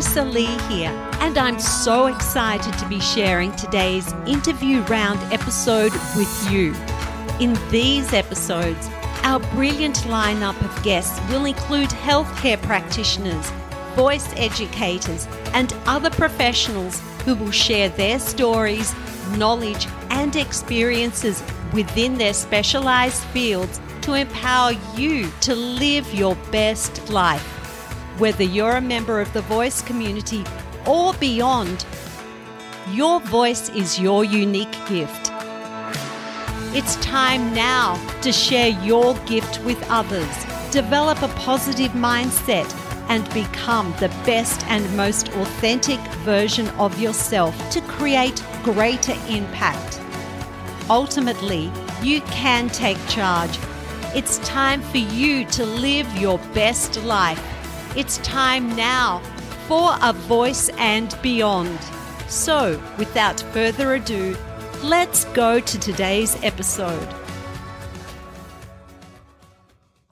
Marissa Lee here, and I'm so excited to be sharing today's interview round episode with you. In these episodes, our brilliant lineup of guests will include healthcare practitioners, voice educators, and other professionals who will share their stories, knowledge, and experiences within their specialized fields to empower you to live your best life. Whether you're a member of the voice community or beyond, your voice is your unique gift. It's time now to share your gift with others, develop a positive mindset, and become the best and most authentic version of yourself to create greater impact. Ultimately, you can take charge. It's time for you to live your best life. It's time now for a voice and beyond. So, without further ado, let's go to today's episode.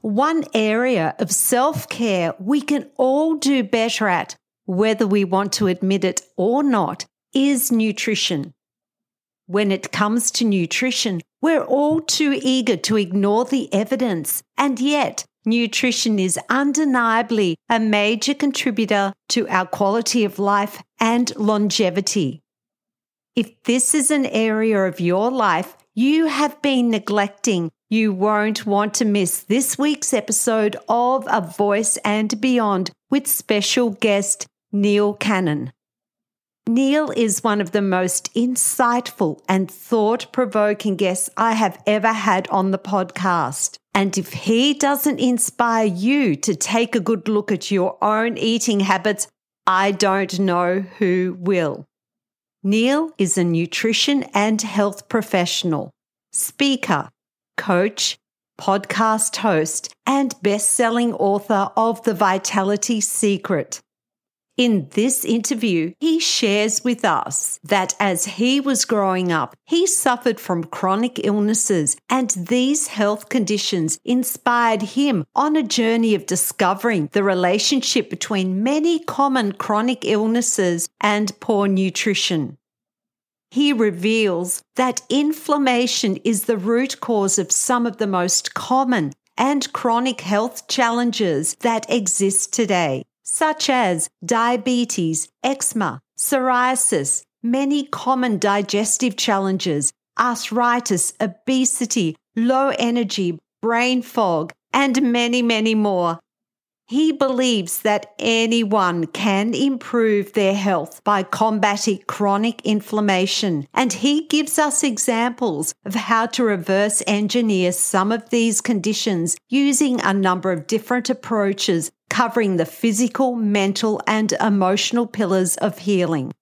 One area of self care we can all do better at, whether we want to admit it or not, is nutrition. When it comes to nutrition, we're all too eager to ignore the evidence, and yet nutrition is undeniably a major contributor to our quality of life and longevity. If this is an area of your life you have been neglecting, you won't want to miss this week's episode of A Voice and Beyond with special guest Neil Cannon. Neil is one of the most insightful and thought provoking guests I have ever had on the podcast. And if he doesn't inspire you to take a good look at your own eating habits, I don't know who will. Neil is a nutrition and health professional, speaker, coach, podcast host, and best selling author of The Vitality Secret. In this interview, he shares with us that as he was growing up, he suffered from chronic illnesses, and these health conditions inspired him on a journey of discovering the relationship between many common chronic illnesses and poor nutrition. He reveals that inflammation is the root cause of some of the most common and chronic health challenges that exist today such as diabetes, eczema, psoriasis, many common digestive challenges, arthritis, obesity, low energy, brain fog, and many, many more. He believes that anyone can improve their health by combating chronic inflammation, and he gives us examples of how to reverse engineer some of these conditions using a number of different approaches covering the physical, mental, and emotional pillars of healing.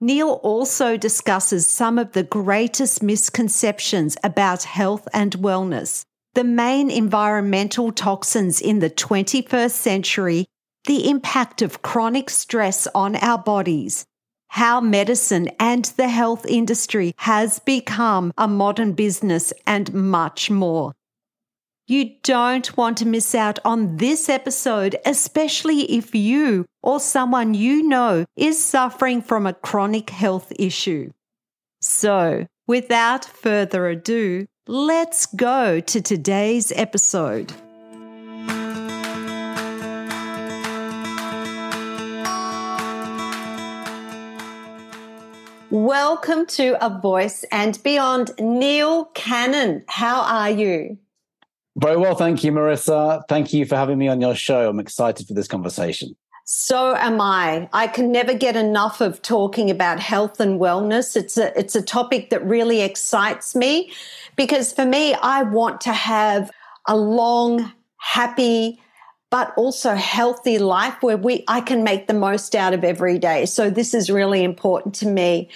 Neil also discusses some of the greatest misconceptions about health and wellness the main environmental toxins in the 21st century, the impact of chronic stress on our bodies, how medicine and the health industry has become a modern business, and much more. You don't want to miss out on this episode, especially if you or someone you know is suffering from a chronic health issue. So, without further ado, Let's go to today's episode. Welcome to A Voice and Beyond. Neil Cannon, how are you? Very well, thank you, Marissa. Thank you for having me on your show. I'm excited for this conversation. So am I. I can never get enough of talking about health and wellness. It's a it's a topic that really excites me because for me I want to have a long, happy but also healthy life where we I can make the most out of every day. So this is really important to me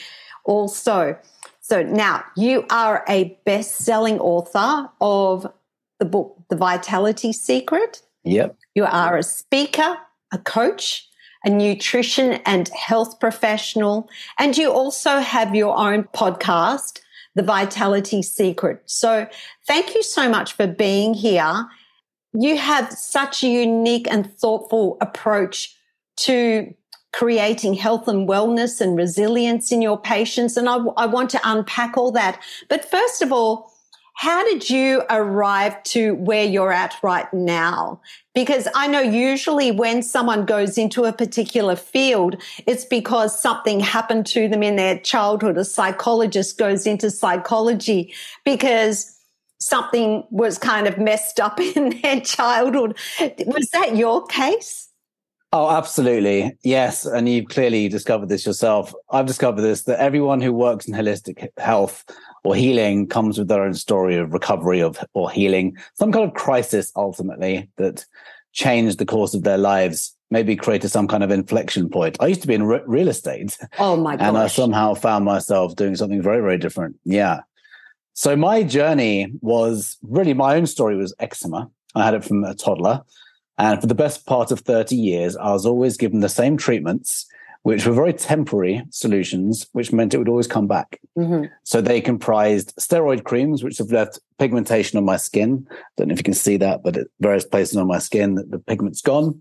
also. So now you are a best-selling author of the book The Vitality Secret. Yep. You are a speaker, a coach, a nutrition and health professional, and you also have your own podcast, The Vitality Secret. So thank you so much for being here. You have such a unique and thoughtful approach to creating health and wellness and resilience in your patients. And I, I want to unpack all that. But first of all, how did you arrive to where you're at right now? Because I know usually when someone goes into a particular field, it's because something happened to them in their childhood. A psychologist goes into psychology because something was kind of messed up in their childhood. Was that your case? Oh, absolutely. Yes. And you've clearly discovered this yourself. I've discovered this that everyone who works in holistic health or healing comes with their own story of recovery of or healing, some kind of crisis ultimately that changed the course of their lives, maybe created some kind of inflection point. I used to be in re- real estate. Oh my gosh. And I somehow found myself doing something very, very different. Yeah. So my journey was really my own story was eczema. I had it from a toddler. And for the best part of 30 years, I was always given the same treatments which were very temporary solutions, which meant it would always come back. Mm-hmm. So they comprised steroid creams, which have left pigmentation on my skin. Don't know if you can see that, but at various places on my skin, the pigment's gone.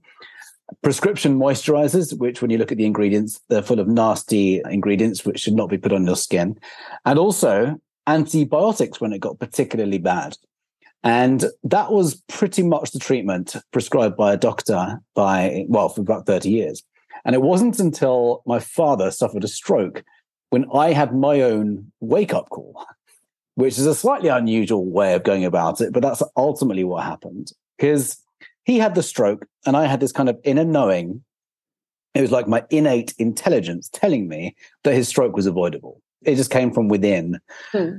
Prescription moisturizers, which when you look at the ingredients, they're full of nasty ingredients which should not be put on your skin. And also antibiotics when it got particularly bad. And that was pretty much the treatment prescribed by a doctor by, well, for about 30 years. And it wasn't until my father suffered a stroke when I had my own wake up call, which is a slightly unusual way of going about it, but that's ultimately what happened. Because he had the stroke and I had this kind of inner knowing. It was like my innate intelligence telling me that his stroke was avoidable. It just came from within. Hmm.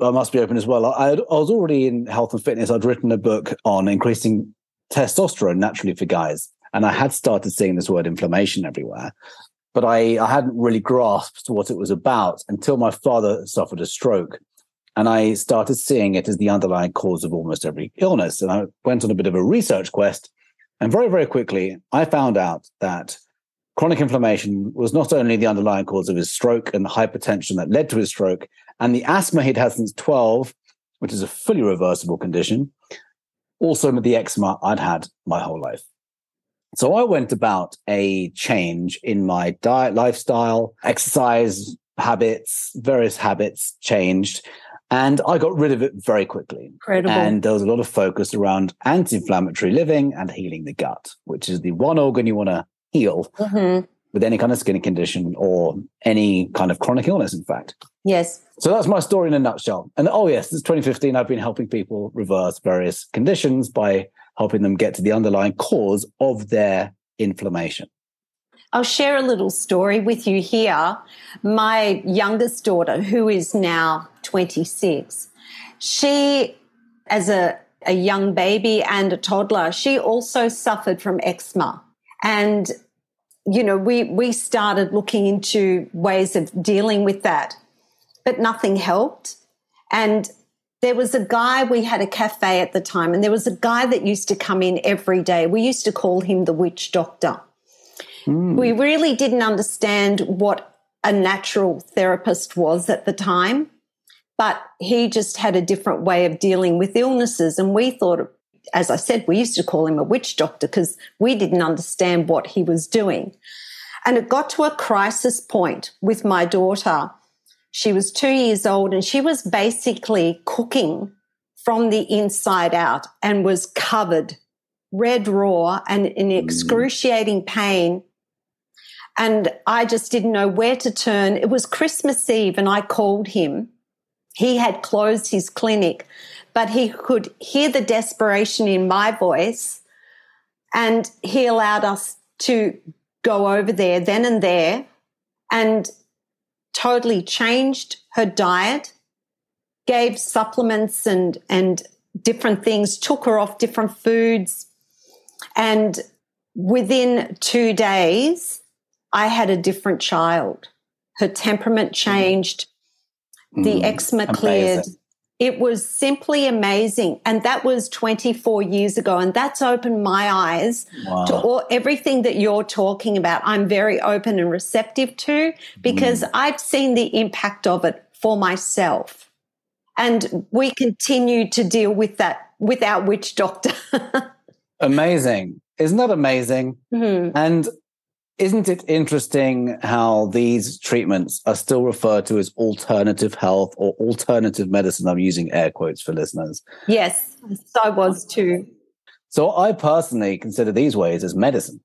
I must be open as well. I, I was already in health and fitness. I'd written a book on increasing testosterone naturally for guys. And I had started seeing this word inflammation everywhere, but I, I hadn't really grasped what it was about until my father suffered a stroke. And I started seeing it as the underlying cause of almost every illness. And I went on a bit of a research quest. And very, very quickly, I found out that chronic inflammation was not only the underlying cause of his stroke and the hypertension that led to his stroke, and the asthma he'd had since 12, which is a fully reversible condition, also the eczema I'd had my whole life. So I went about a change in my diet, lifestyle, exercise habits, various habits changed. And I got rid of it very quickly. Incredible. And there was a lot of focus around anti inflammatory living and healing the gut, which is the one organ you want to heal mm-hmm. with any kind of skin condition or any kind of chronic illness, in fact. Yes. So that's my story in a nutshell. And oh, yes, it's 2015. I've been helping people reverse various conditions by helping them get to the underlying cause of their inflammation. I'll share a little story with you here. My youngest daughter, who is now 26, she, as a, a young baby and a toddler, she also suffered from eczema. And, you know, we, we started looking into ways of dealing with that, but nothing helped. And there was a guy, we had a cafe at the time, and there was a guy that used to come in every day. We used to call him the witch doctor. Mm. We really didn't understand what a natural therapist was at the time, but he just had a different way of dealing with illnesses. And we thought, as I said, we used to call him a witch doctor because we didn't understand what he was doing. And it got to a crisis point with my daughter she was two years old and she was basically cooking from the inside out and was covered red raw and in mm. excruciating pain. And I just didn't know where to turn. It was Christmas Eve and I called him. He had closed his clinic, but he could hear the desperation in my voice and he allowed us to go over there then and there. And totally changed her diet, gave supplements and, and different things, took her off different foods. And within two days, I had a different child. Her temperament changed. Mm, the eczema amazing. cleared. It was simply amazing. And that was 24 years ago. And that's opened my eyes wow. to all, everything that you're talking about. I'm very open and receptive to because mm. I've seen the impact of it for myself. And we continue to deal with that with our witch doctor. amazing. Isn't that amazing? Mm-hmm. And isn't it interesting how these treatments are still referred to as alternative health or alternative medicine? I'm using air quotes for listeners. Yes, I was too. So I personally consider these ways as medicine.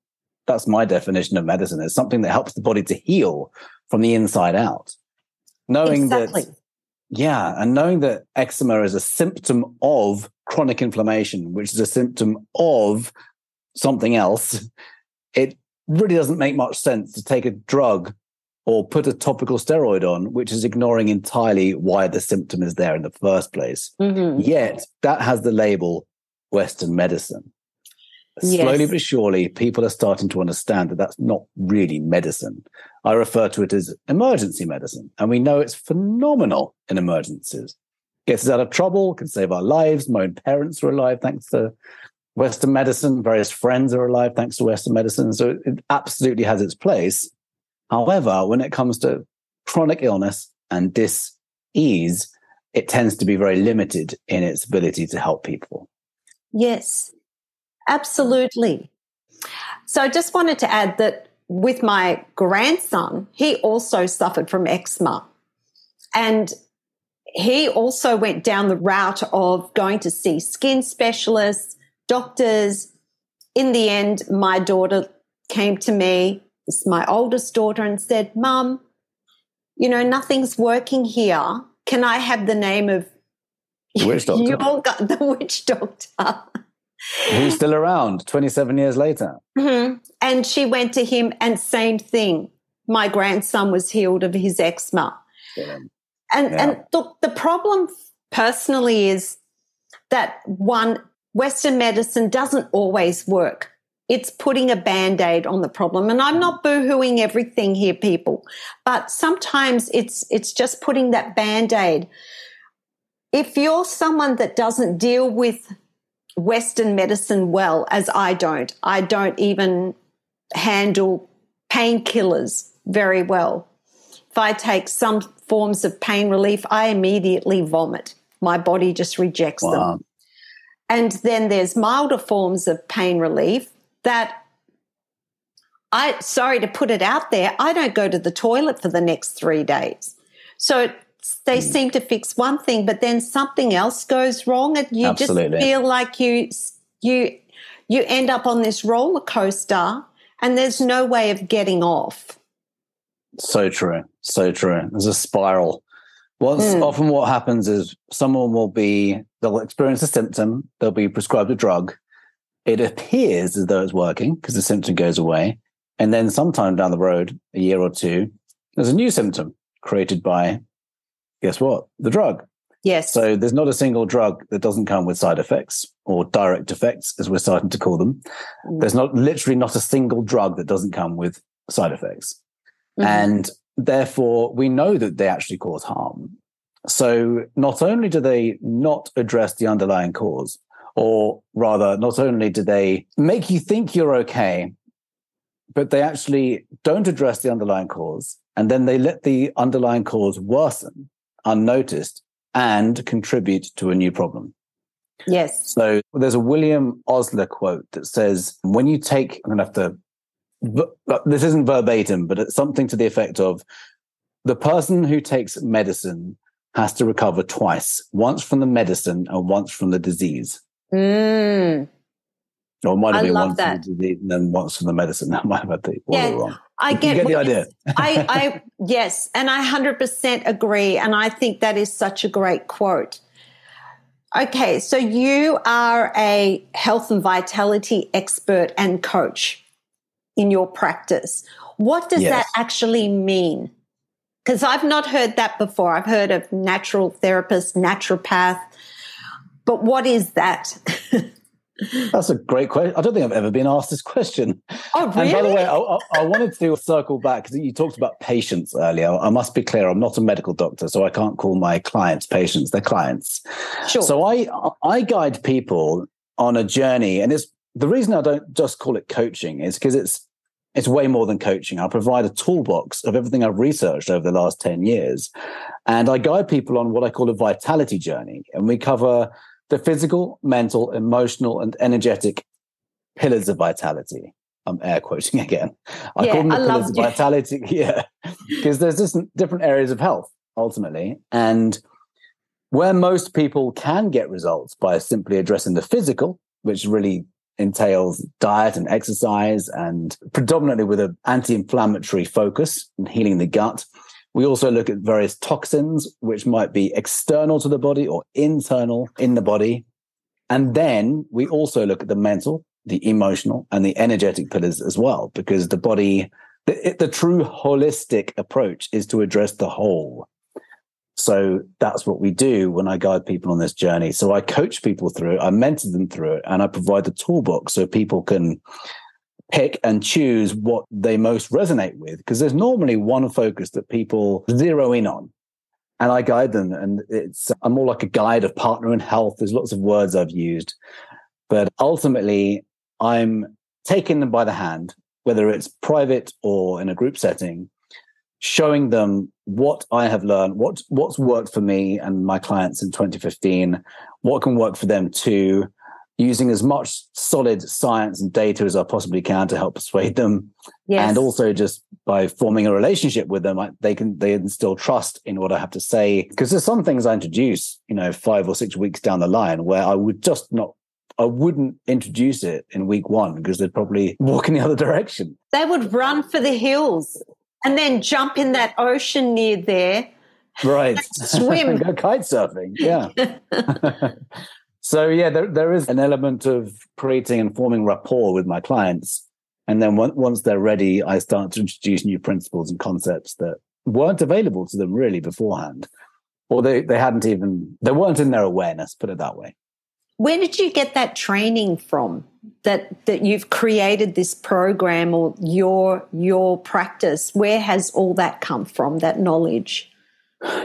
That's my definition of medicine. It's something that helps the body to heal from the inside out. Knowing exactly. that, yeah, and knowing that eczema is a symptom of chronic inflammation, which is a symptom of something else, it really doesn't make much sense to take a drug or put a topical steroid on, which is ignoring entirely why the symptom is there in the first place. Mm-hmm. Yet that has the label Western medicine. Slowly yes. but surely, people are starting to understand that that's not really medicine. I refer to it as emergency medicine, and we know it's phenomenal in emergencies. Gets us out of trouble, can save our lives. My own parents are alive thanks to Western medicine. Various friends are alive thanks to Western medicine. So it absolutely has its place. However, when it comes to chronic illness and dis-ease, it tends to be very limited in its ability to help people. Yes, absolutely. So I just wanted to add that with my grandson, he also suffered from eczema. And he also went down the route of going to see skin specialists, doctors. In the end, my daughter came to me, my oldest daughter, and said, Mum, you know, nothing's working here. Can I have the name of witch doctor? Got the witch doctor. Who's still around 27 years later. Mm-hmm. And she went to him, and same thing. My grandson was healed of his eczema. Yeah. And, yeah. and look, the problem personally is that one, Western medicine doesn't always work. It's putting a band aid on the problem. And I'm not boo hooing everything here, people, but sometimes it's, it's just putting that band aid. If you're someone that doesn't deal with Western medicine well, as I don't, I don't even handle painkillers very well. If I take some forms of pain relief, I immediately vomit. My body just rejects wow. them. And then there's milder forms of pain relief that I, sorry to put it out there, I don't go to the toilet for the next three days. So they mm. seem to fix one thing, but then something else goes wrong, and you Absolutely. just feel like you you you end up on this roller coaster, and there's no way of getting off. So true, so true. There's a spiral. Once mm. often what happens is someone will be they'll experience a symptom, they'll be prescribed a drug, it appears as though it's working because the symptom goes away. And then sometime down the road, a year or two, there's a new symptom created by, guess what? The drug. Yes. So there's not a single drug that doesn't come with side effects or direct effects, as we're starting to call them. Mm. There's not literally not a single drug that doesn't come with side effects. Mm-hmm. And therefore, we know that they actually cause harm. So not only do they not address the underlying cause, or rather, not only do they make you think you're okay, but they actually don't address the underlying cause. And then they let the underlying cause worsen unnoticed and contribute to a new problem. Yes. So there's a William Osler quote that says, when you take, I'm going to have to, this isn't verbatim, but it's something to the effect of the person who takes medicine has to recover twice, once from the medicine and once from the disease. Mm. Or it might have I been once that. from the disease and then once from the medicine. That might have had the yeah, wrong. I get, get the idea. I, I, yes, and I 100% agree. And I think that is such a great quote. Okay, so you are a health and vitality expert and coach in your practice. What does yes. that actually mean? Because I've not heard that before. I've heard of natural therapist, naturopath, but what is that? That's a great question. I don't think I've ever been asked this question. Oh, really? And by the way, I, I wanted to circle back because you talked about patients earlier. I must be clear, I'm not a medical doctor, so I can't call my clients patients. They're clients. Sure. So I I guide people on a journey, and it's the reason I don't just call it coaching is because it's it's way more than coaching. I provide a toolbox of everything I've researched over the last 10 years. And I guide people on what I call a vitality journey. And we cover the physical, mental, emotional, and energetic pillars of vitality. I'm air quoting again. I yeah, call them the I pillars of vitality. Yeah, because there's just different areas of health ultimately, and where most people can get results by simply addressing the physical, which really entails diet and exercise, and predominantly with an anti-inflammatory focus and healing the gut. We also look at various toxins, which might be external to the body or internal in the body. And then we also look at the mental, the emotional, and the energetic pillars as well, because the body, the, the true holistic approach is to address the whole. So that's what we do when I guide people on this journey. So I coach people through it, I mentor them through it, and I provide the toolbox so people can pick and choose what they most resonate with. Because there's normally one focus that people zero in on. And I guide them, and it's I'm more like a guide of partner in health. There's lots of words I've used, but ultimately, I'm taking them by the hand, whether it's private or in a group setting, showing them what I have learned, what what's worked for me and my clients in 2015, what can work for them too, using as much solid science and data as I possibly can to help persuade them, Yes. and also just by forming a relationship with them, I, they can they instill trust in what I have to say. Because there's some things I introduce, you know, five or six weeks down the line where I would just not. I wouldn't introduce it in week one because they'd probably walk in the other direction. they would run for the hills and then jump in that ocean near there. right. Swim. go kite surfing yeah. So yeah there, there is an element of creating and forming rapport with my clients. And then once they're ready i start to introduce new principles and concepts that weren't available to them really beforehand. Or they, they hadn't even they weren't in their awareness put it that way Where did you get that training from? That that you've created this program or your your practice? Where has all that come from? That knowledge?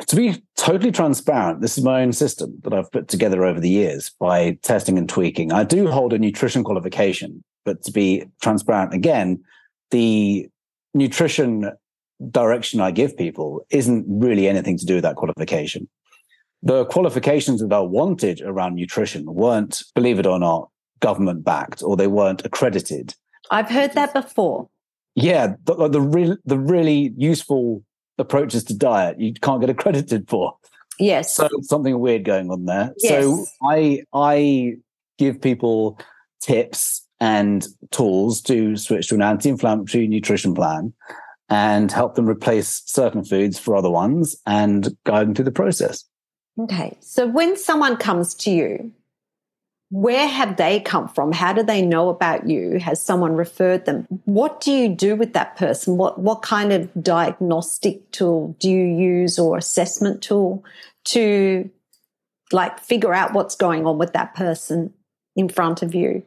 to be totally transparent, this is my own system that I've put together over the years by testing and tweaking. I do hold a nutrition qualification, but to be transparent again, the nutrition direction I give people isn't really anything to do with that qualification. The qualifications that I wanted around nutrition weren't, believe it or not, government backed or they weren't accredited. I've heard that before. Yeah, the, the, real, the really useful approaches to diet you can't get accredited for. Yes. So something weird going on there. So I I give people tips and tools to switch to an anti-inflammatory nutrition plan and help them replace certain foods for other ones and guide them through the process. Okay. So when someone comes to you, where have they come from? How do they know about you? Has someone referred them? What do you do with that person? What what kind of diagnostic tool do you use or assessment tool to like figure out what's going on with that person in front of you?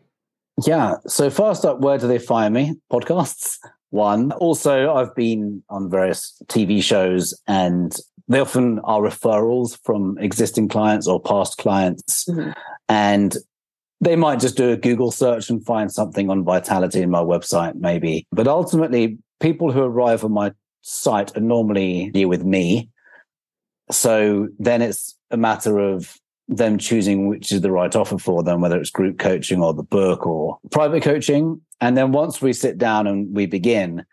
Yeah. So first up, where do they find me? Podcasts. One. Also, I've been on various TV shows and they often are referrals from existing clients or past clients. Mhm. And they might just do a Google search and find something on Vitality in my website, maybe. But ultimately, people who arrive on my site are normally here with me. So then it's a matter of them choosing which is the right offer for them, whether it's group coaching or the book or private coaching. And then once we sit down and we begin,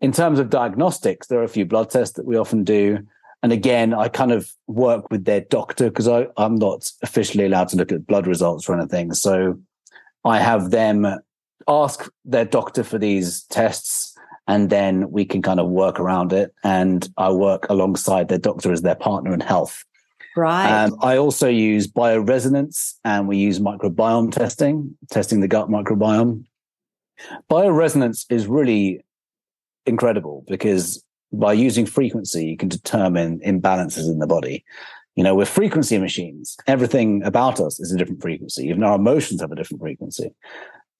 in terms of diagnostics, there are a few blood tests that we often do. And again, I kind of work with their doctor because I'm not officially allowed to look at blood results or anything. So I have them ask their doctor for these tests and then we can kind of work around it. And I work alongside their doctor as their partner in health. Right. Um, I also use bioresonance and we use microbiome testing, testing the gut microbiome. Bioresonance is really incredible because by using frequency, you can determine imbalances in the body. You know, we're frequency machines. Everything about us is a different frequency. Even our emotions have a different frequency.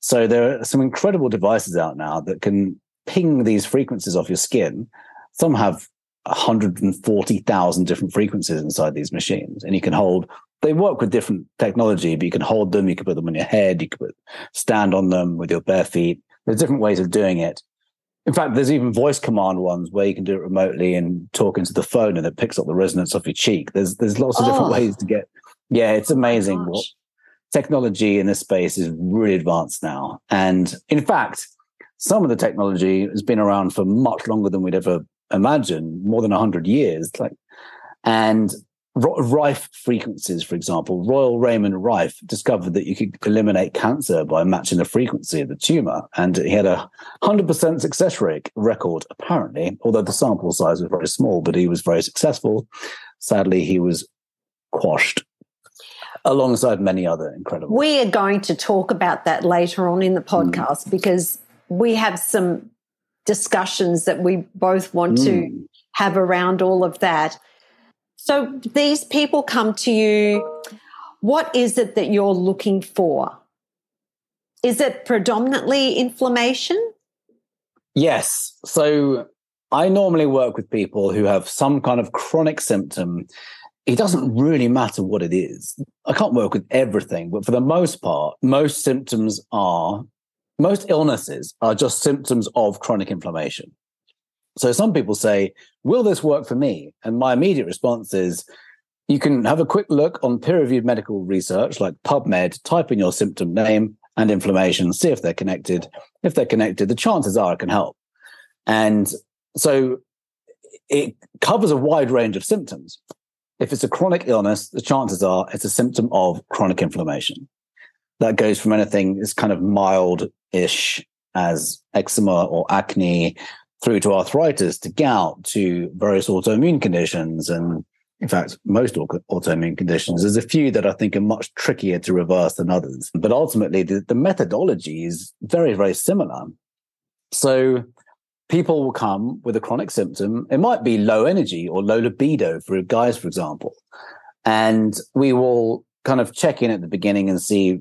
So there are some incredible devices out now that can ping these frequencies off your skin. Some have 140,000 different frequencies inside these machines, and you can hold. They work with different technology, but you can hold them. You can put them on your head. You can put, stand on them with your bare feet. There's different ways of doing it. In fact, there's even voice command ones where you can do it remotely and talk into the phone, and it picks up the resonance off your cheek. There's there's lots of different Oh. ways to get. Yeah, it's amazing. What technology in this space is really advanced now, and in fact, some of the technology has been around for much longer than we'd ever imagined, more than 100 years. Like, and Rife frequencies, for example, Royal Raymond Rife discovered that you could eliminate cancer by matching the frequency of the tumor. And he had a 100% success rate record, apparently, although the sample size was very small, but he was very successful. Sadly, he was quashed alongside many other incredible. We are going to talk about that later on in the hmm. podcast mm. because we have some discussions that we both want mm. to hmm. have around all of that. So these people come to you. What is it that you're looking for? Is it predominantly inflammation? Yes. So I normally work with people who have some kind of chronic symptom. It doesn't really matter what it is. I can't work with everything, but for the most part, most symptoms are, most illnesses are just symptoms of chronic inflammation. So some people say, Will this work for me? And my immediate response is, you can have a quick look on peer reviewed medical research like PubMed, type in your symptom name and inflammation, see if they're connected. If they're connected, the chances are it can help. And so it covers a wide range of symptoms. If it's a chronic illness, the chances are it's a symptom of chronic inflammation. That goes from anything as kind of mild ish as eczema or acne through to arthritis, to gout, to various autoimmune conditions. And in fact, most autoimmune conditions. There's a few that I think are much trickier to reverse than others. But ultimately, the, the methodology is very, very similar. So people will come with a chronic symptom. It might be low energy or low libido for guys, for example. And we will kind of check in at the beginning and see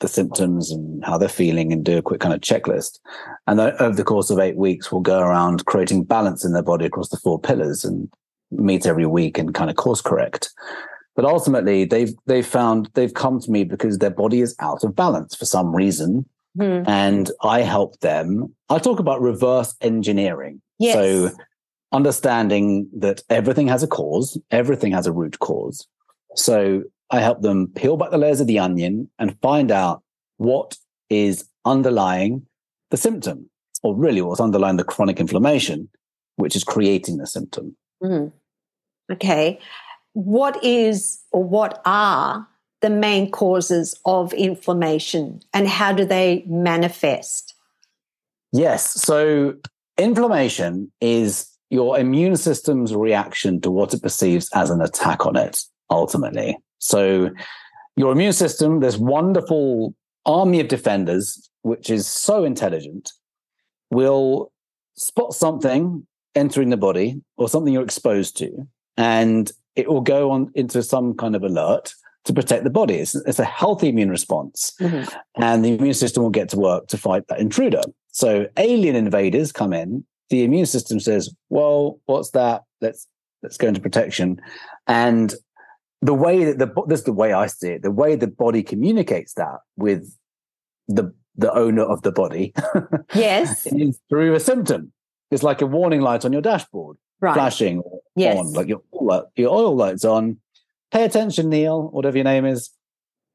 the symptoms and how they're feeling and do a quick kind of checklist. And over the course of eight weeks, we'll go around creating balance in their body across the four pillars and meet every week and kind of course correct. But ultimately, they've they've found they've come to me because their body is out of balance for some reason, mm. and I help them. I talk about reverse engineering. Yes. So understanding that everything has a cause, everything has a root cause. So I help them peel back the layers of the onion and find out what is underlying the symptom, or really what's underlying the chronic inflammation, which is creating the symptom. Mm. Okay. What is or what are the main causes of inflammation and how do they manifest? Yes. So, inflammation is your immune system's reaction to what it perceives as an attack on it, ultimately. So your immune system, this wonderful army of defenders, which is so intelligent, will spot something entering the body or something you're exposed to, and it will go on into some kind of alert to protect the body. It's, it's a healthy immune response, mm-hmm. and the immune system will get to work to fight that intruder. So alien invaders come in. The immune system says, "Well, what's that? Let's let's go into protection," and the way that the this is the way I see it. The way the body communicates that with the the owner of the body, yes, is through a symptom. It's like a warning light on your dashboard, right. flashing yes. on, like your your oil lights on. Pay attention, Neil, whatever your name is.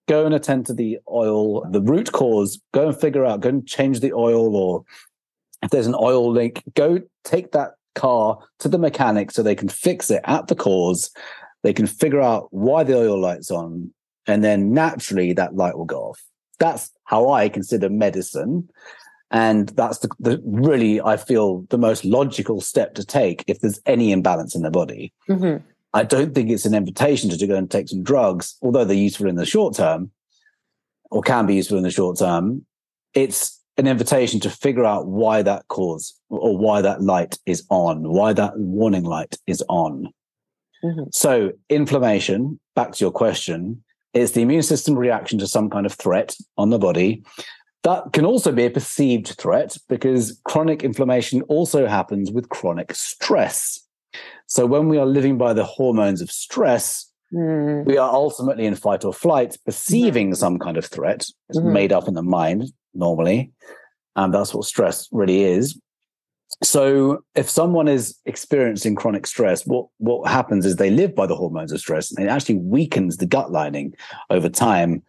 Go and attend to the oil, the root cause. Go and figure out. Go and change the oil, or if there's an oil leak, go take that car to the mechanic so they can fix it at the cause they can figure out why the oil light's on, and then naturally that light will go off. That's how I consider medicine. And that's the, the really, I feel, the most logical step to take if there's any imbalance in the body. Mm-hmm. I don't think it's an invitation to, to go and take some drugs, although they're useful in the short term or can be useful in the short term. It's an invitation to figure out why that cause or why that light is on, why that warning light is on. Mm-hmm. So, inflammation, back to your question, is the immune system reaction to some kind of threat on the body. That can also be a perceived threat because chronic inflammation also happens with chronic stress. So, when we are living by the hormones of stress, mm. we are ultimately in fight or flight, perceiving mm. some kind of threat. It's mm. made up in the mind normally. And that's what stress really is. So if someone is experiencing chronic stress, what, what happens is they live by the hormones of stress and it actually weakens the gut lining over time.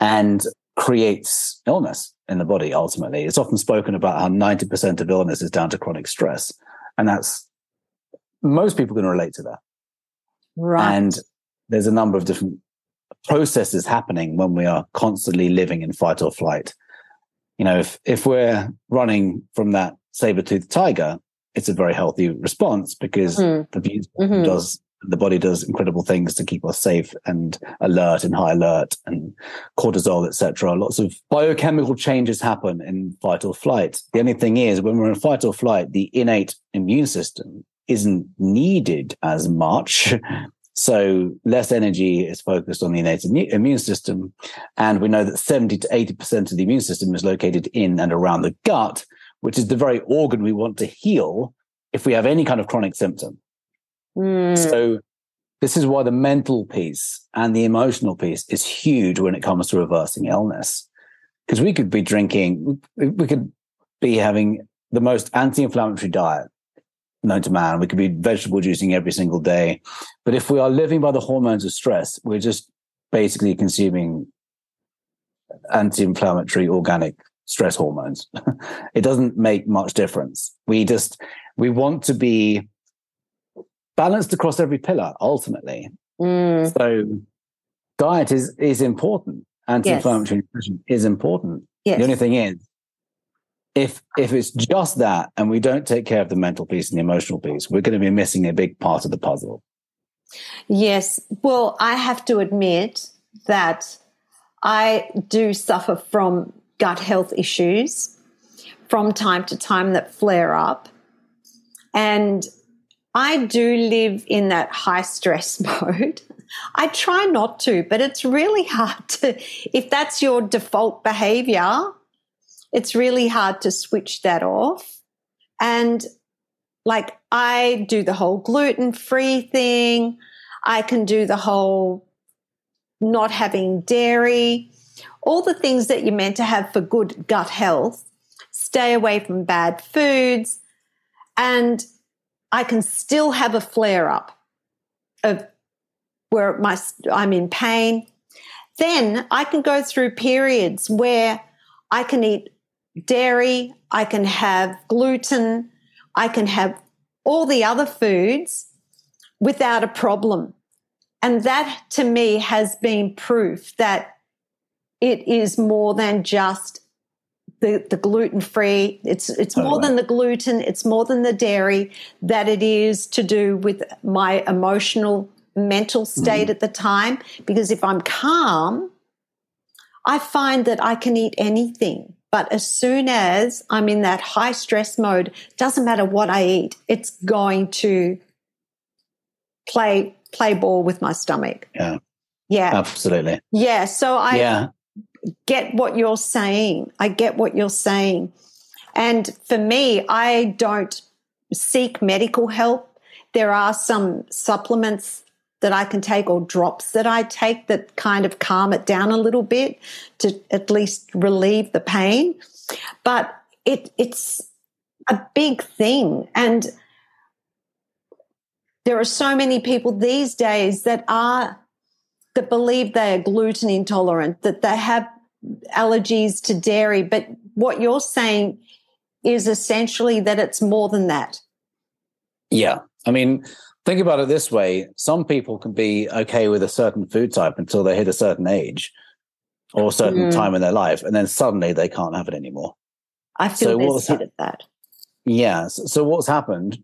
And creates illness in the body ultimately. It's often spoken about how 90% of illness is down to chronic stress. And that's most people can relate to that. Right. And there's a number of different processes happening when we are constantly living in fight or flight. You know, if if we're running from that saber-toothed tiger, it's a very healthy response because Mhm. the Mhm. does the body does incredible things to keep us safe and alert and high alert and cortisol etc lots of biochemical changes happen in fight or flight. The only thing is when we're in fight or flight the innate immune system isn't needed as much. So less energy is focused on the innate immune system. And we know that 70 to 80% of the immune system is located in and around the gut which is the very organ we want to heal if we have any kind of chronic symptom Mm. so this is why the mental piece and the emotional piece is huge when it comes to reversing illness. Because we could be drinking, we we could be having the most anti-inflammatory diet known to man. We could be vegetable juicing every single day. But if we are living by the hormones of stress, we're just basically consuming anti-inflammatory organic stress hormones. it doesn't make much difference. We just we want to be balanced across every pillar ultimately. Mm. So diet is is important. Anti-inflammatory nutrition is important. Yes. The only thing is, if if it's just that and we don't take care of the mental piece and the emotional piece, we're going to be missing a big part of the puzzle. Yes. Well, I have to admit that I do suffer from gut health issues from time to time that flare up. And I do live in that high stress mode. I try not to, but it's really hard to, if that's your default behavior, it's really hard to switch that off. And like I do the whole gluten free thing. I can do the whole not having dairy, all the things that you're meant to have for good gut health. Stay away from bad foods. And I can still have a flare up of where my, I'm in pain. Then I can go through periods where I can eat dairy, I can have gluten, I can have all the other foods without a problem. And that to me has been proof that it is more than just the, the gluten free. It's, it's more than the gluten. It's more than the dairy that it is to do with my emotional mental mm-hmm. state at the time. Because if I'm calm, I find that I can eat anything. But as soon as I'm in that high stress mode, doesn't matter what I eat, it's going to play play ball with my stomach. Yeah, Yeah. absolutely. Yeah. So I yeah, get what you're saying. I get what you're saying. And for me, I don't seek medical help. There are some supplements that I can take or drops that I take that kind of calm it down a little bit to at least relieve the pain. But it, it's a big thing. And there are so many people these days that are that believe they are gluten intolerant, that they have allergies to dairy. But what you're saying is essentially that it's more than that. yeah. I mean, think about it this way: some people can be okay with a certain food type until they hit a certain age or a certain Mm. time in their life, and then suddenly they can't have it anymore. I feel So what's a bit hap- of that. Yeah. So, so what's happened?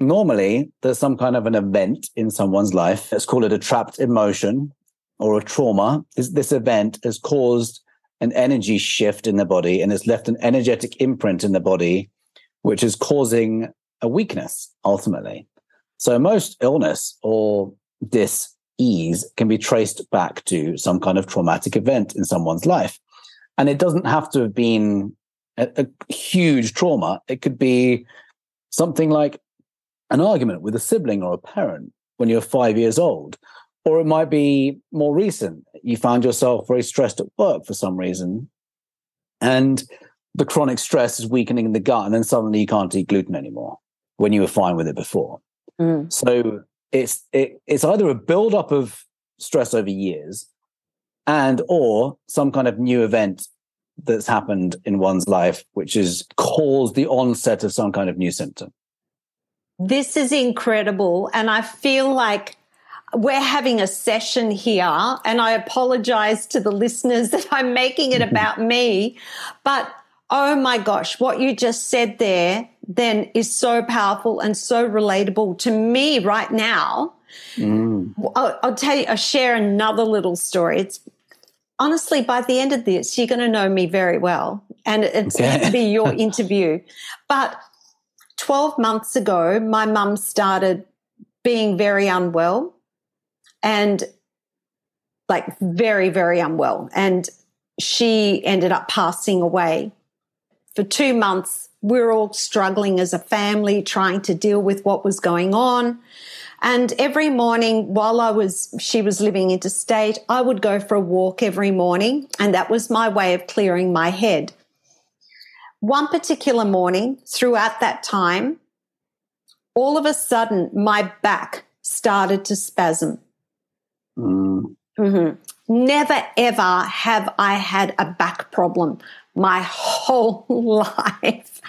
Normally, there's some kind of an event in someone's life. Let's call it a trapped emotion or a trauma. This, this event has caused an energy shift in the body and it's left an energetic imprint in the body, which is causing a weakness ultimately. So most illness or dis-ease can be traced back to some kind of traumatic event in someone's life. And it doesn't have to have been a, a huge trauma. It could be something like an argument with a sibling or a parent when you're five years old. Or it might be more recent. You found yourself very stressed at work for some reason. And the chronic stress is weakening the gut. And then suddenly you can't eat gluten anymore when you were fine with it before. Mm. So it's it, it's either a buildup of stress over years, and or some kind of new event that's happened in one's life, which has caused the onset of some kind of new symptom. This is incredible. And I feel like we're having a session here, and I apologize to the listeners that I'm making it about me. But oh my gosh, what you just said there then is so powerful and so relatable to me right now. Mm. I'll, I'll, tell you, I'll share another little story. It's honestly, by the end of this, you're going to know me very well, and it's okay. going to be your interview. But 12 months ago, my mum started being very unwell and like very, very unwell. And she ended up passing away. For two months, we we're all struggling as a family, trying to deal with what was going on. And every morning while I was, she was living interstate, I would go for a walk every morning. And that was my way of clearing my head. One particular morning throughout that time, all of a sudden my back started to spasm. Mm. Mm-hmm. Never ever have I had a back problem my whole life.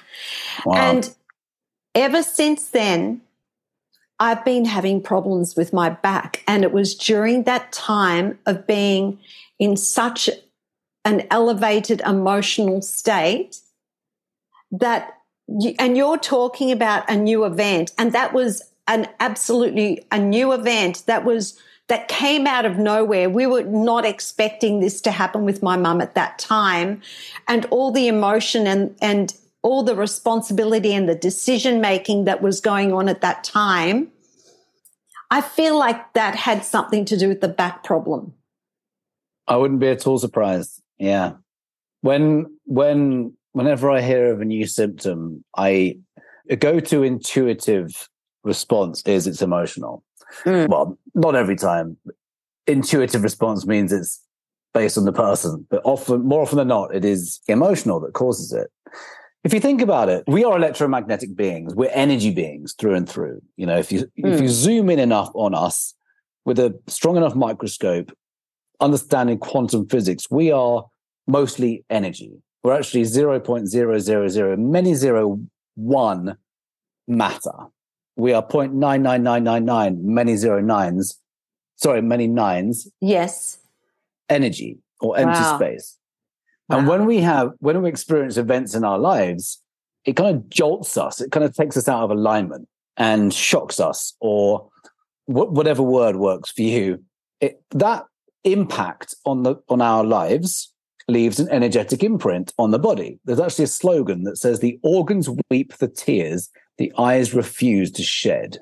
Wow. And ever since then, I've been having problems with my back. And it was during that time of being in such an elevated emotional state that, you, and you're talking about a new event, and that was an absolutely a new event that was that came out of nowhere. We were not expecting this to happen with my mum at that time. And all the emotion and, and all the responsibility and the decision making that was going on at that time, I feel like that had something to do with the back problem. I wouldn't be at all surprised. Yeah. When, when, whenever I hear of a new symptom, I, a go to intuitive response is it's emotional. Mm. Well, not every time. Intuitive response means it's based on the person, but often, more often than not, it is emotional that causes it if you think about it, we are electromagnetic beings. We're energy beings through and through. You know, if you mm. if you hmm. zoom in enough on us with a strong enough microscope, understanding quantum physics, we are mostly energy. We're actually 0.000 many zero one matter. We are 0.99999 many zero nines. Sorry, many nines. Yes. Energy or empty wow. space. Wow. And when we have, when we experience events in our lives, it kind of jolts us. It kind of takes us out of alignment and shocks us, or wh- whatever word works for you. It, that impact on the on our lives leaves an energetic imprint on the body. There's actually a slogan that says, "The organs weep the tears the eyes refuse to shed."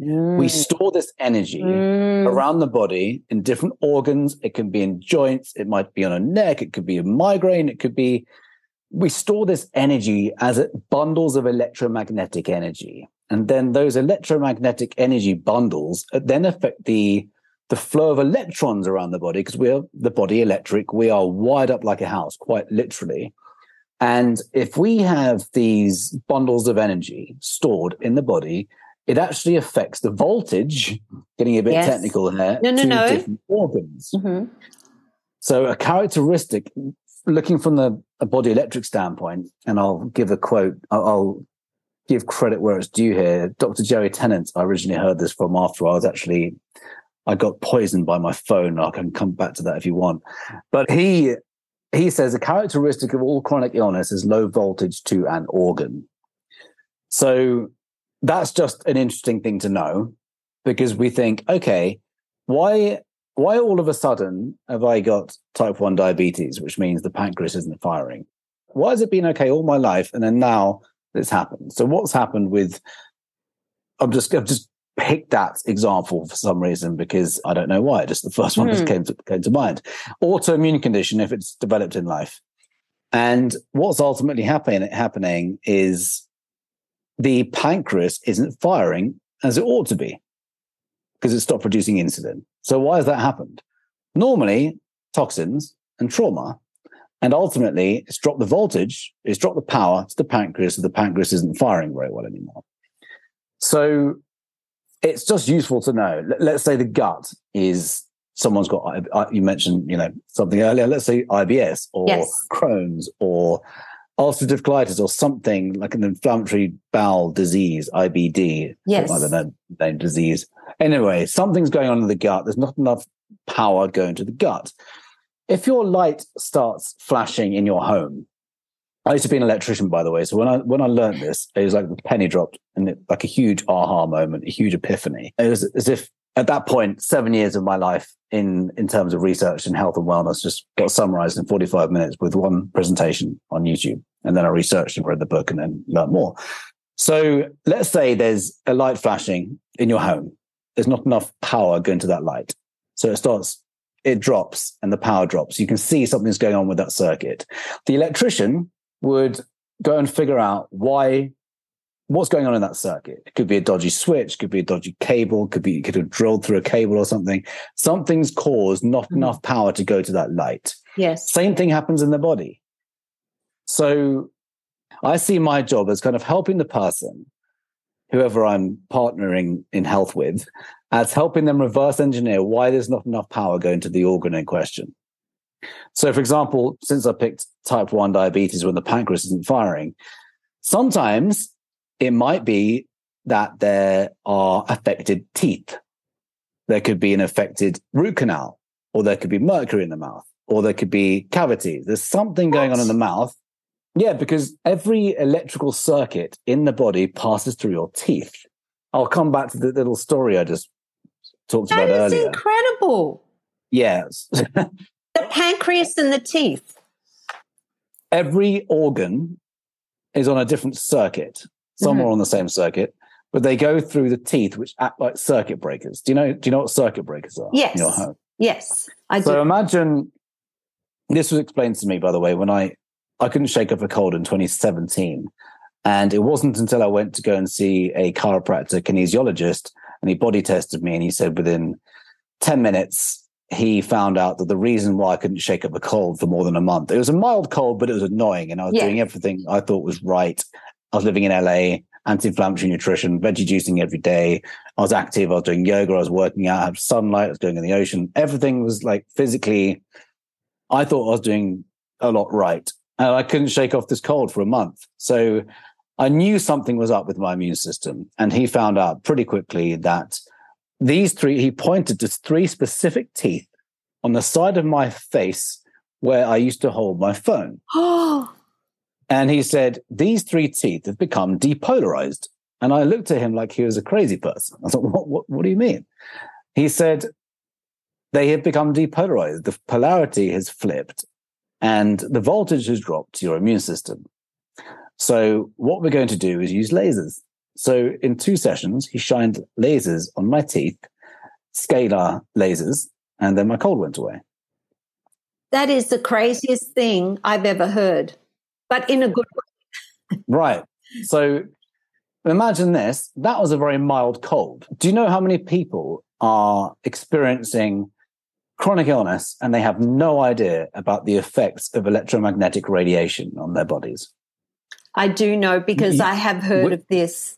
Mm. We store this energy mm. around the body in different organs. It can be in joints. It might be on a neck. It could be a migraine. It could be, we store this energy as bundles of electromagnetic energy. And then those electromagnetic energy bundles uh, then affect the, the flow of electrons around the body because we're the body electric. We are wired up like a house, quite literally. And if we have these bundles of energy stored in the body, it actually affects the voltage, getting a bit yes. technical here, no, no, to no. different organs. Mm-hmm. So a characteristic, looking from the body electric standpoint, and I'll give a quote, I'll, I'll give credit where it's due here. Dr. Jerry Tennant, I originally heard this from after I was actually, I got poisoned by my phone. I can come back to that if you want. But he, he says a characteristic of all chronic illness is low voltage to an organ. So that's just an interesting thing to know because we think, okay, why why all of a sudden have I got type 1 diabetes, which means the pancreas isn't firing? Why has it been okay all my life and then now this happened? So what's happened with I'm just I'm just picked that example for some reason because I don't know why. Just the first one mm. that came to, came to mind. Autoimmune condition if it's developed in life. And what's ultimately happening happening is the pancreas isn't firing as it ought to be because it stopped producing insulin. So why has that happened? Normally, toxins and trauma. And ultimately, it's dropped the voltage, it's dropped the power to the pancreas, so the pancreas isn't firing very well anymore. So it's just useful to know. Let's say the gut is someone's got you mentioned you know something earlier let's say ibs or Yes. crohn's or ulcerative colitis or something like an inflammatory bowel disease ibd Yes. i don't know name disease anyway something's going on in the gut there's not enough power going to the gut if your light starts flashing in your home I used to be an electrician, by the way. So when I when I learned this, it was like the penny dropped, and it, like a huge aha moment, a huge epiphany. It was as if at that point, seven years of my life in in terms of research and health and wellness just got summarized in forty five minutes with one presentation on YouTube, and then I researched and read the book, and then learned more. So let's say there's a light flashing in your home. There's not enough power going to that light, so it starts. It drops and the power drops. You can see something's going on with that circuit. The electrician would go and figure out why what's going on in that circuit. It could be a dodgy switch, could be a dodgy cable, could be could have drilled through a cable or something. Something's caused not Mhm. enough power to go to that light. Yes. Same thing happens in the body. So I see my job as kind of helping the person, whoever I'm partnering in health with, as helping them reverse engineer why there's not enough power going to the organ in question. So, for example, since I picked type 1 diabetes when the pancreas isn't firing, sometimes it might be that there are affected teeth. There could be an affected root canal, or there could be mercury in the mouth, or there could be cavities. There's something going on in the mouth. Yeah, because every electrical circuit in the body passes through your teeth. I'll come back to the little story I just talked That about is earlier. incredible. Yes. The pancreas and the teeth. every organ is on a different circuit. Some Mm-hmm. are on the same circuit, but they go through the teeth, which act like circuit breakers. Do you know? Do you know what circuit breakers are? Yes. In your home? Yes, I So do. imagine this was explained to me, by the way, when I I couldn't shake off a cold in 2017, and it wasn't until I went to go and see a chiropractor kinesiologist, and he body tested me, and he said within 10 minutes he found out that the reason why I couldn't shake up a cold for more than a month, it was a mild cold, but it was annoying, and I was Yeah. doing everything I thought was right. I was living in LA, anti-inflammatory nutrition, veggie juicing every day. I was active. I was doing yoga. I was working out. I had sunlight. I was going in the ocean. Everything was like physically. I thought I was doing a lot right, and I couldn't shake off this cold for a month. So I knew something was up with my immune system, and he found out pretty quickly that these three. He pointed to three specific teeth on the side of my face where I used to hold my phone. Oh, And he said, These three teeth have become depolarized. And I looked at him like he was a crazy person. I thought, What, what, what do you mean? He said, They have become depolarized. The polarity has flipped and the voltage has dropped to your immune system. So, what we're going to do is use lasers. So, in two sessions, he shined lasers on my teeth, scalar lasers, and then my cold went away. that is the craziest thing I've ever heard, but in a good way. Right. So imagine this. That was a very mild cold. Do you know how many people are experiencing chronic illness and they have no idea about the effects of electromagnetic radiation on their bodies? I do know because You- I have heard we- of this.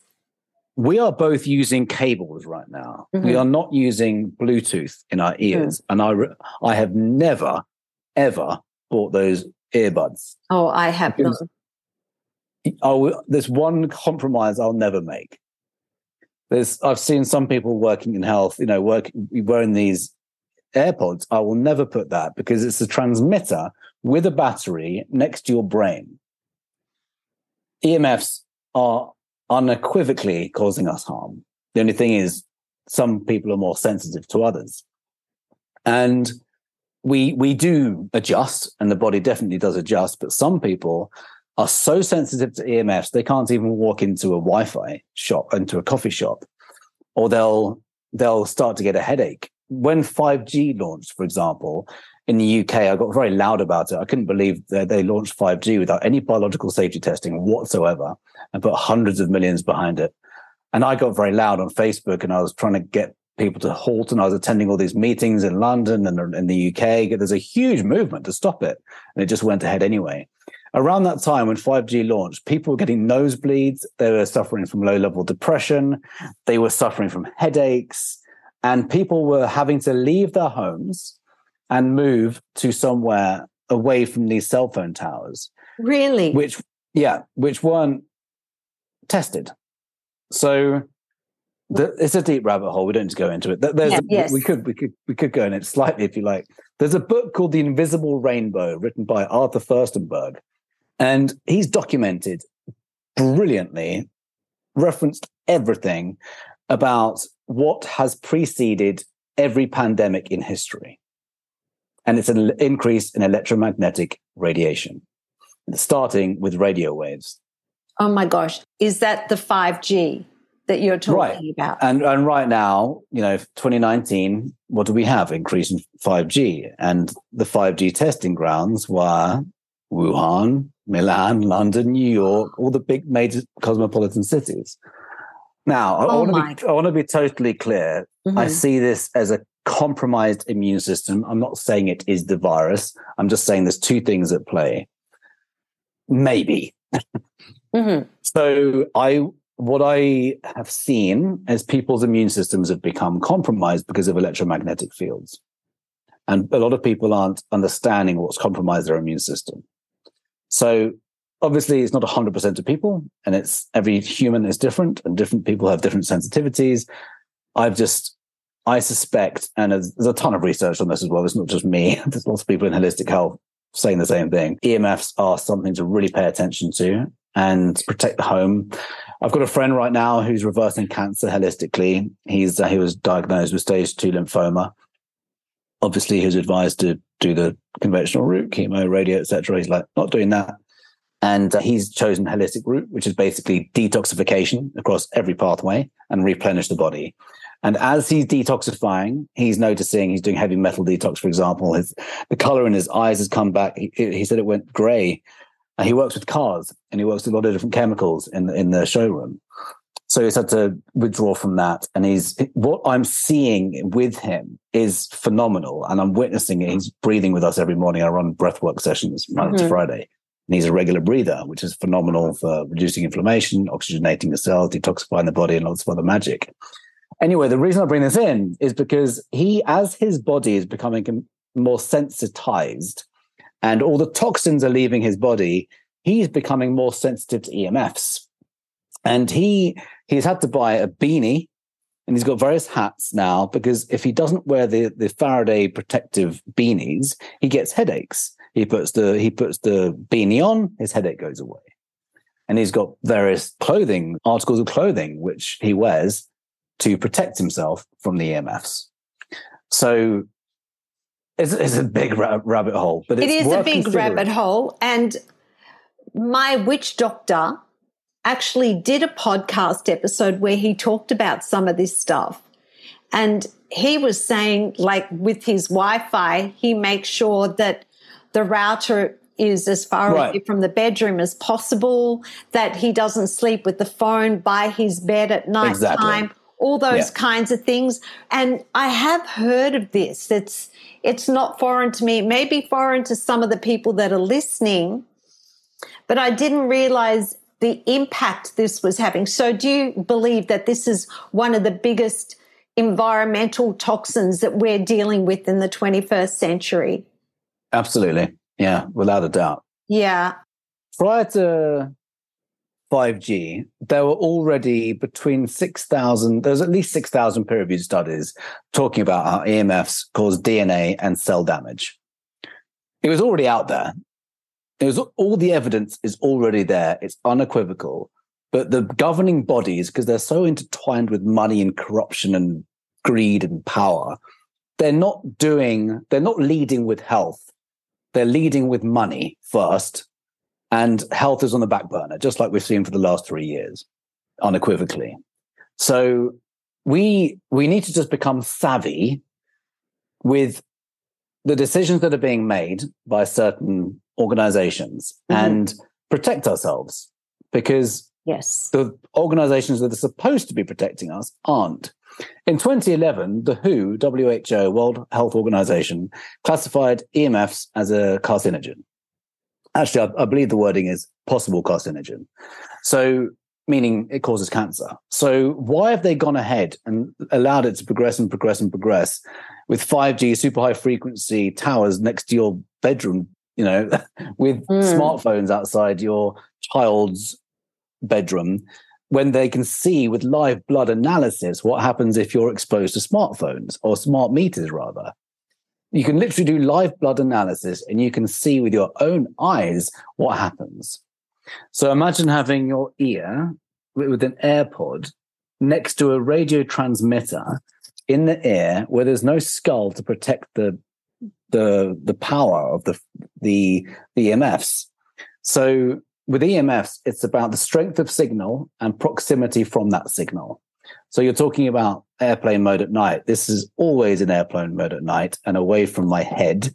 We are both using cables right now. We Mhm. are not using Bluetooth in our ears. And I, re- I have never, ever bought those earbuds. Oh, I have Because- oh, there's one compromise I'll never make. There's, I've seen some people working in health, you know, work wearing these AirPods. I will never put that because it's a transmitter with a battery next to your brain. EMFs are unequivocally causing us harm. The only thing is, some people are more sensitive to others, and we we do adjust, and the body definitely does adjust. But some people are so sensitive to EMFs they can't even walk into a Wi-Fi shop, into a coffee shop, or they'll they'll start to get a headache. When 5G launched, for example, in the UK, I got very loud about it. I couldn't believe that they launched 5G without any biological safety testing whatsoever and put hundreds of millions behind it. And I got very loud on Facebook and I was trying to get people to halt and I was attending all these meetings in London and in the UK. There's a huge movement to stop it. And it just went ahead anyway. Around that time when 5G launched, people were getting nosebleeds. They were suffering from low level depression. They were suffering from headaches. and people were having to leave their homes and move to somewhere away from these cell phone towers. Really? Which, yeah, which weren't tested. So the, it's a deep rabbit hole. We don't need to go into it. There's Yeah, yes. we could we could we could go in it slightly if you like. There's a book called The Invisible Rainbow, written by Arthur Firstenberg, and he's documented brilliantly, referenced everything about what has preceded every pandemic in history, and it's an increase in electromagnetic radiation, starting with radio waves. oh my gosh. Is that the 5G that you're talking Right. about? And and right now, you know, 2019, what do we have? Increase in 5G. And the 5G testing grounds were Wuhan, Milan, London, New York, all the big major cosmopolitan cities. Now, I, Oh want to be I want to be totally clear. I Mhm. see this as a compromised immune system. I'm not saying it is the virus. I'm just saying there's two things at play. Maybe. Mhm. So I what I have seen is people's immune systems have become compromised because of electromagnetic fields. And a lot of people aren't understanding what's compromised their immune system. So obviously it's not 100% of people and it's every human is different and different people have different sensitivities. I've just I suspect, and there's, a ton of research on this as well. It's not just me. There's lots of people in holistic health saying the same thing. EMFs are something to really pay attention to and protect the home. I've got a friend right now who's reversing cancer holistically. He's uh, he was diagnosed with stage two lymphoma. Obviously, he was advised to do the conventional route, chemo, radio, etc. He's like not doing that, and uh, he's chosen holistic route, which is basically detoxification across every pathway and replenish the body. And as he's detoxifying, he's noticing he's doing heavy metal detox, for example. His the color in his eyes has come back. He, he said it went grey. And he works with cars and he works with a lot of different chemicals in the, in the showroom. So he's had to withdraw from that. And he's what I'm seeing with him is phenomenal. And I'm witnessing it. He's breathing with us every morning. I run breathwork sessions Monday to Mhm. Friday. And he's a regular breather, which is phenomenal for reducing inflammation, oxygenating the cells, detoxifying the body, and lots of other magic. Anyway, the reason I bring this in is because he, as his body is becoming more sensitized and all the toxins are leaving his body, he's becoming more sensitive to EMFs. And he he's had to buy a beanie and he's got various hats now because if he doesn't wear the, the Faraday protective beanies, he gets headaches. He puts the he puts the beanie on, his headache goes away. And he's got various clothing, articles of clothing, which he wears to protect himself from the EMFs. So it's, it's a big ra- rabbit hole, but It it's a big rabbit hole. And my witch doctor actually did a podcast episode where he talked about some of this stuff. And he was saying, like with his Wi Fi, he makes sure that the router is as far Right. away from the bedroom as possible, that he doesn't sleep with the phone by his bed at night Exactly. All those Yeah. kinds of things. And I have heard of this. It's it's not foreign to me. It may be foreign to some of the people that are listening, but I didn't realize the impact this was having. So do you believe that this is one of the biggest environmental toxins that we're dealing with in the 21st century? Absolutely. Yeah, without a doubt. Yeah. Prior to 5G, there were already between 6,000, there's at least 6,000 peer reviewed studies talking about how EMFs cause DNA and cell damage. It was already out there. It was all the evidence is already there. It's unequivocal. But the governing bodies, because they're so intertwined with money and corruption and greed and power, they're not doing, they're not leading with health. They're leading with money first and health is on the back burner, just like we've seen for the last three years, unequivocally. So we we need to just become savvy with the decisions that are being made by certain organizations Mhm. and protect ourselves because Yes. the organizations that are supposed to be protecting us aren't. In 2011, the WHO, WHO, World Health Organization, classified EMFs as a carcinogen. Actually, I, I believe the wording is possible carcinogen. So meaning it causes cancer. So why have they gone ahead and allowed it to progress and progress and progress with 5G super high frequency towers next to your bedroom, you know, with mm. smartphones outside your child's bedroom when they can see with live blood analysis what happens if you're exposed to smartphones or smart meters rather. You can literally do live blood analysis and you can see with your own eyes what happens. So imagine having your ear with an AirPod next to a radio transmitter in the ear where there's no skull to protect the the the power of the the, the EMFs. So with EMFs, it's about the strength of signal and proximity from that signal. So you're talking about airplane mode at night. This is always in airplane mode at night and away from my head.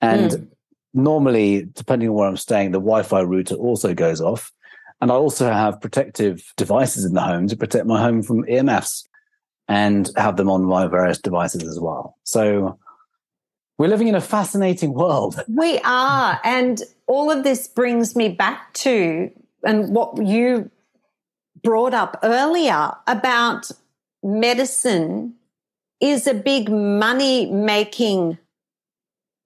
And mm. normally, depending on where I'm staying, the Wi-Fi router also goes off. And I also have protective devices in the home to protect my home from EMFs and have them on my various devices as well. So we're living in a fascinating world. We are. And all of this brings me back to and what you brought up earlier about medicine is a big money making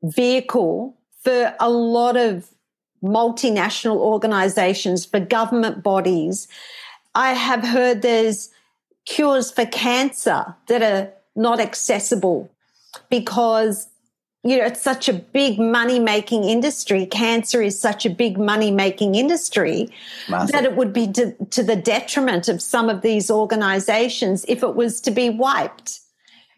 vehicle for a lot of multinational organizations, for government bodies. I have heard there's cures for cancer that are not accessible because you know, it's such a big money making industry. Cancer is such a big money making industry Massive. that it would be to, to, the detriment of some of these organizations if it was to be wiped.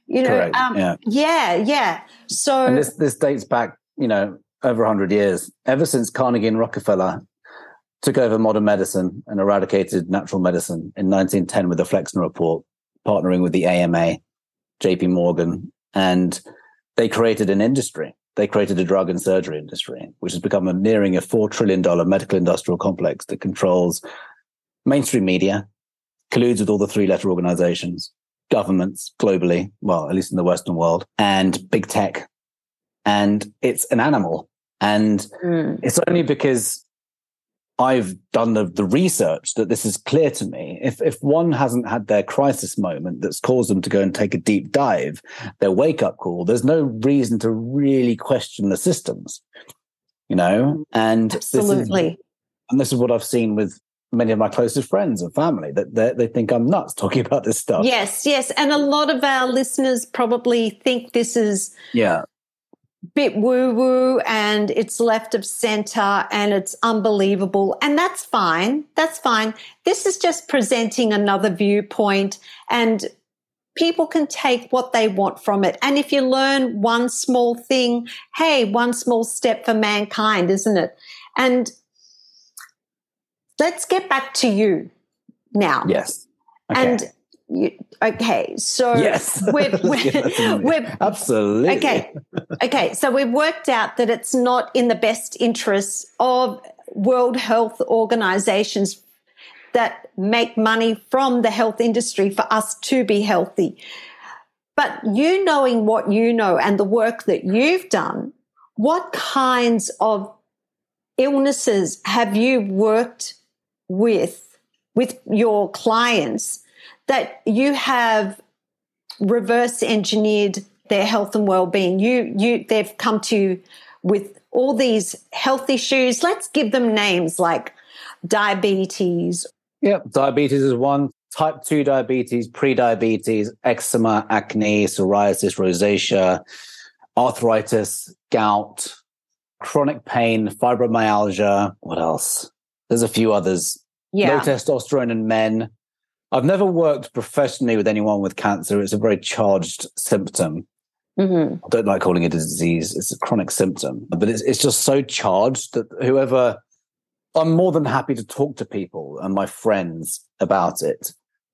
You know, um, yeah. yeah, yeah. So, and this, this dates back, you know, over 100 years, ever since Carnegie and Rockefeller took over modern medicine and eradicated natural medicine in 1910 with the Flexner Report, partnering with the AMA, JP Morgan, and they created an industry. They created a drug and surgery industry, which has become a nearing a $4 trillion medical industrial complex that controls mainstream media, colludes with all the three letter organizations, governments globally, well, at least in the Western world, and big tech. And it's an animal. And mm. it's only because I've done the, the research that this is clear to me. If if one hasn't had their crisis moment that's caused them to go and take a deep dive, their wake up call, there's no reason to really question the systems, you know. And absolutely, this is, and this is what I've seen with many of my closest friends and family that they, they think I'm nuts talking about this stuff. Yes, yes, and a lot of our listeners probably think this is yeah bit woo woo and it's left of center and it's unbelievable. And that's fine. That's fine. This is just presenting another viewpoint and people can take what they want from it. And if you learn one small thing, hey, one small step for mankind, isn't it? And let's get back to you now. Yes. Okay. And you, okay, so yes, we've, we've, we've, absolutely okay. Okay, so we've worked out that it's not in the best interests of World Health Organizations that make money from the health industry for us to be healthy. But you knowing what you know and the work that you've done, what kinds of illnesses have you worked with with your clients that you have reverse engineered their health and well-being. You you they've come to you with all these health issues. Let's give them names like diabetes. Yep, diabetes is one. Type 2 diabetes, pre-diabetes, eczema, acne, psoriasis, rosacea, arthritis, gout, chronic pain, fibromyalgia. What else? There's a few others. Yeah. Low testosterone in men, I've never worked professionally with anyone with cancer. It's a very charged symptom. Mm-hmm. I don't like calling it a disease. It's a chronic symptom, but it's, it's just so charged that whoever, I'm more than happy to talk to people and my friends about it.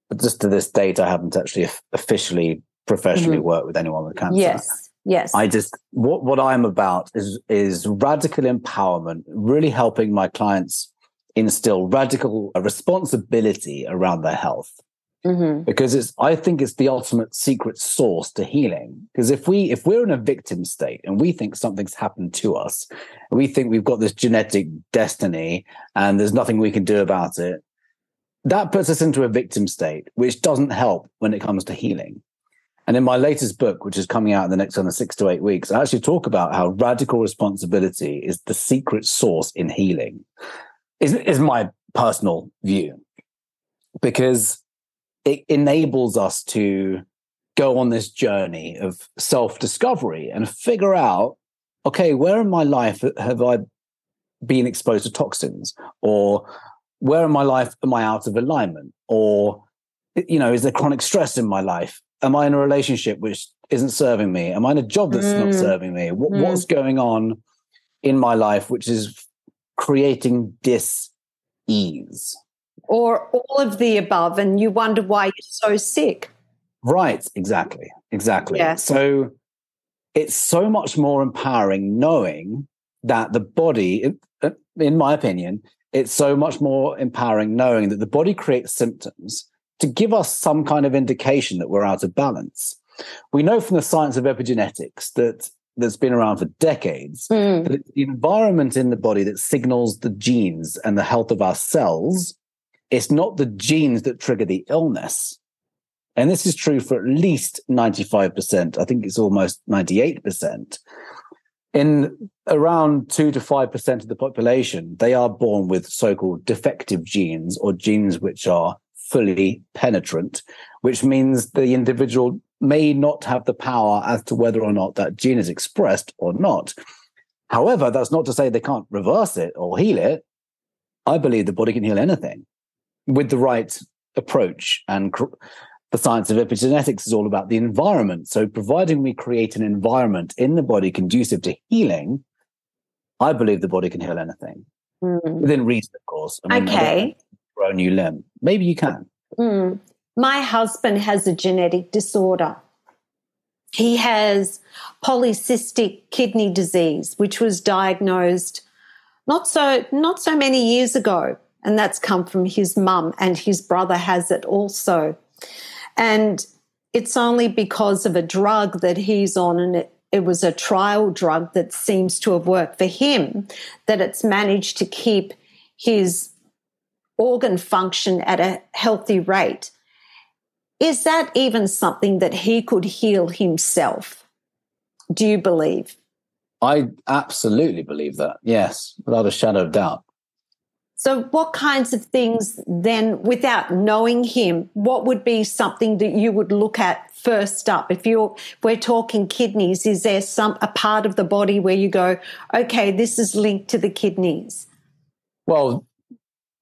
But just to this date, I haven't actually officially professionally mm-hmm. worked with anyone with cancer. Yes. Yes. I just what what I'm about is is radical empowerment, really helping my clients instill radical responsibility around their health. Mm-hmm. Because it's, I think it's the ultimate secret source to healing. Because if we, if we're in a victim state and we think something's happened to us, we think we've got this genetic destiny and there's nothing we can do about it, that puts us into a victim state, which doesn't help when it comes to healing. And in my latest book, which is coming out in the next kind of six to eight weeks, I actually talk about how radical responsibility is the secret source in healing, is, is my personal view, because it enables us to go on this journey of self discovery and figure out okay, where in my life have I been exposed to toxins? Or where in my life am I out of alignment? Or, you know, is there chronic stress in my life? Am I in a relationship which isn't serving me? Am I in a job that's mm. not serving me? What, mm. What's going on in my life which is creating dis ease? Or all of the above, and you wonder why you're so sick. Right, exactly. Exactly. Yeah. So it's so much more empowering knowing that the body, uh, in my opinion, it's so much more empowering knowing that the body creates symptoms to give us some kind of indication that we're out of balance. We know from the science of epigenetics that that's been around for decades mm. that the environment in the body that signals the genes and the health of our cells. It's not the genes that trigger the illness. And this is true for at least 95%. I think it's almost 98%. In around 2 to 5% of the population, they are born with so called defective genes or genes which are fully penetrant, which means the individual may not have the power as to whether or not that gene is expressed or not. However, that's not to say they can't reverse it or heal it. I believe the body can heal anything with the right approach and the science of epigenetics is all about the environment. So, providing we create an environment in the body conducive to healing, I believe the body can heal anything mm. within reason, of course. I mean, okay. Grow a new limb. Maybe you can. Mm. My husband has a genetic disorder. He has polycystic kidney disease, which was diagnosed not so not so many years ago, and that's come from his mum, and his brother has it also. And it's only because of a drug that he's on, and it, it was a trial drug that seems to have worked for him, that it's managed to keep his organ function at a healthy rate. Is that even something that he could heal himself? Do you believe? I absolutely believe that. Yes, without a shadow of doubt. So, what kinds of things then, without knowing him, what would be something that you would look at first up? If you're, we're talking kidneys, is there some a part of the body where you go, okay, this is linked to the kidneys? Well,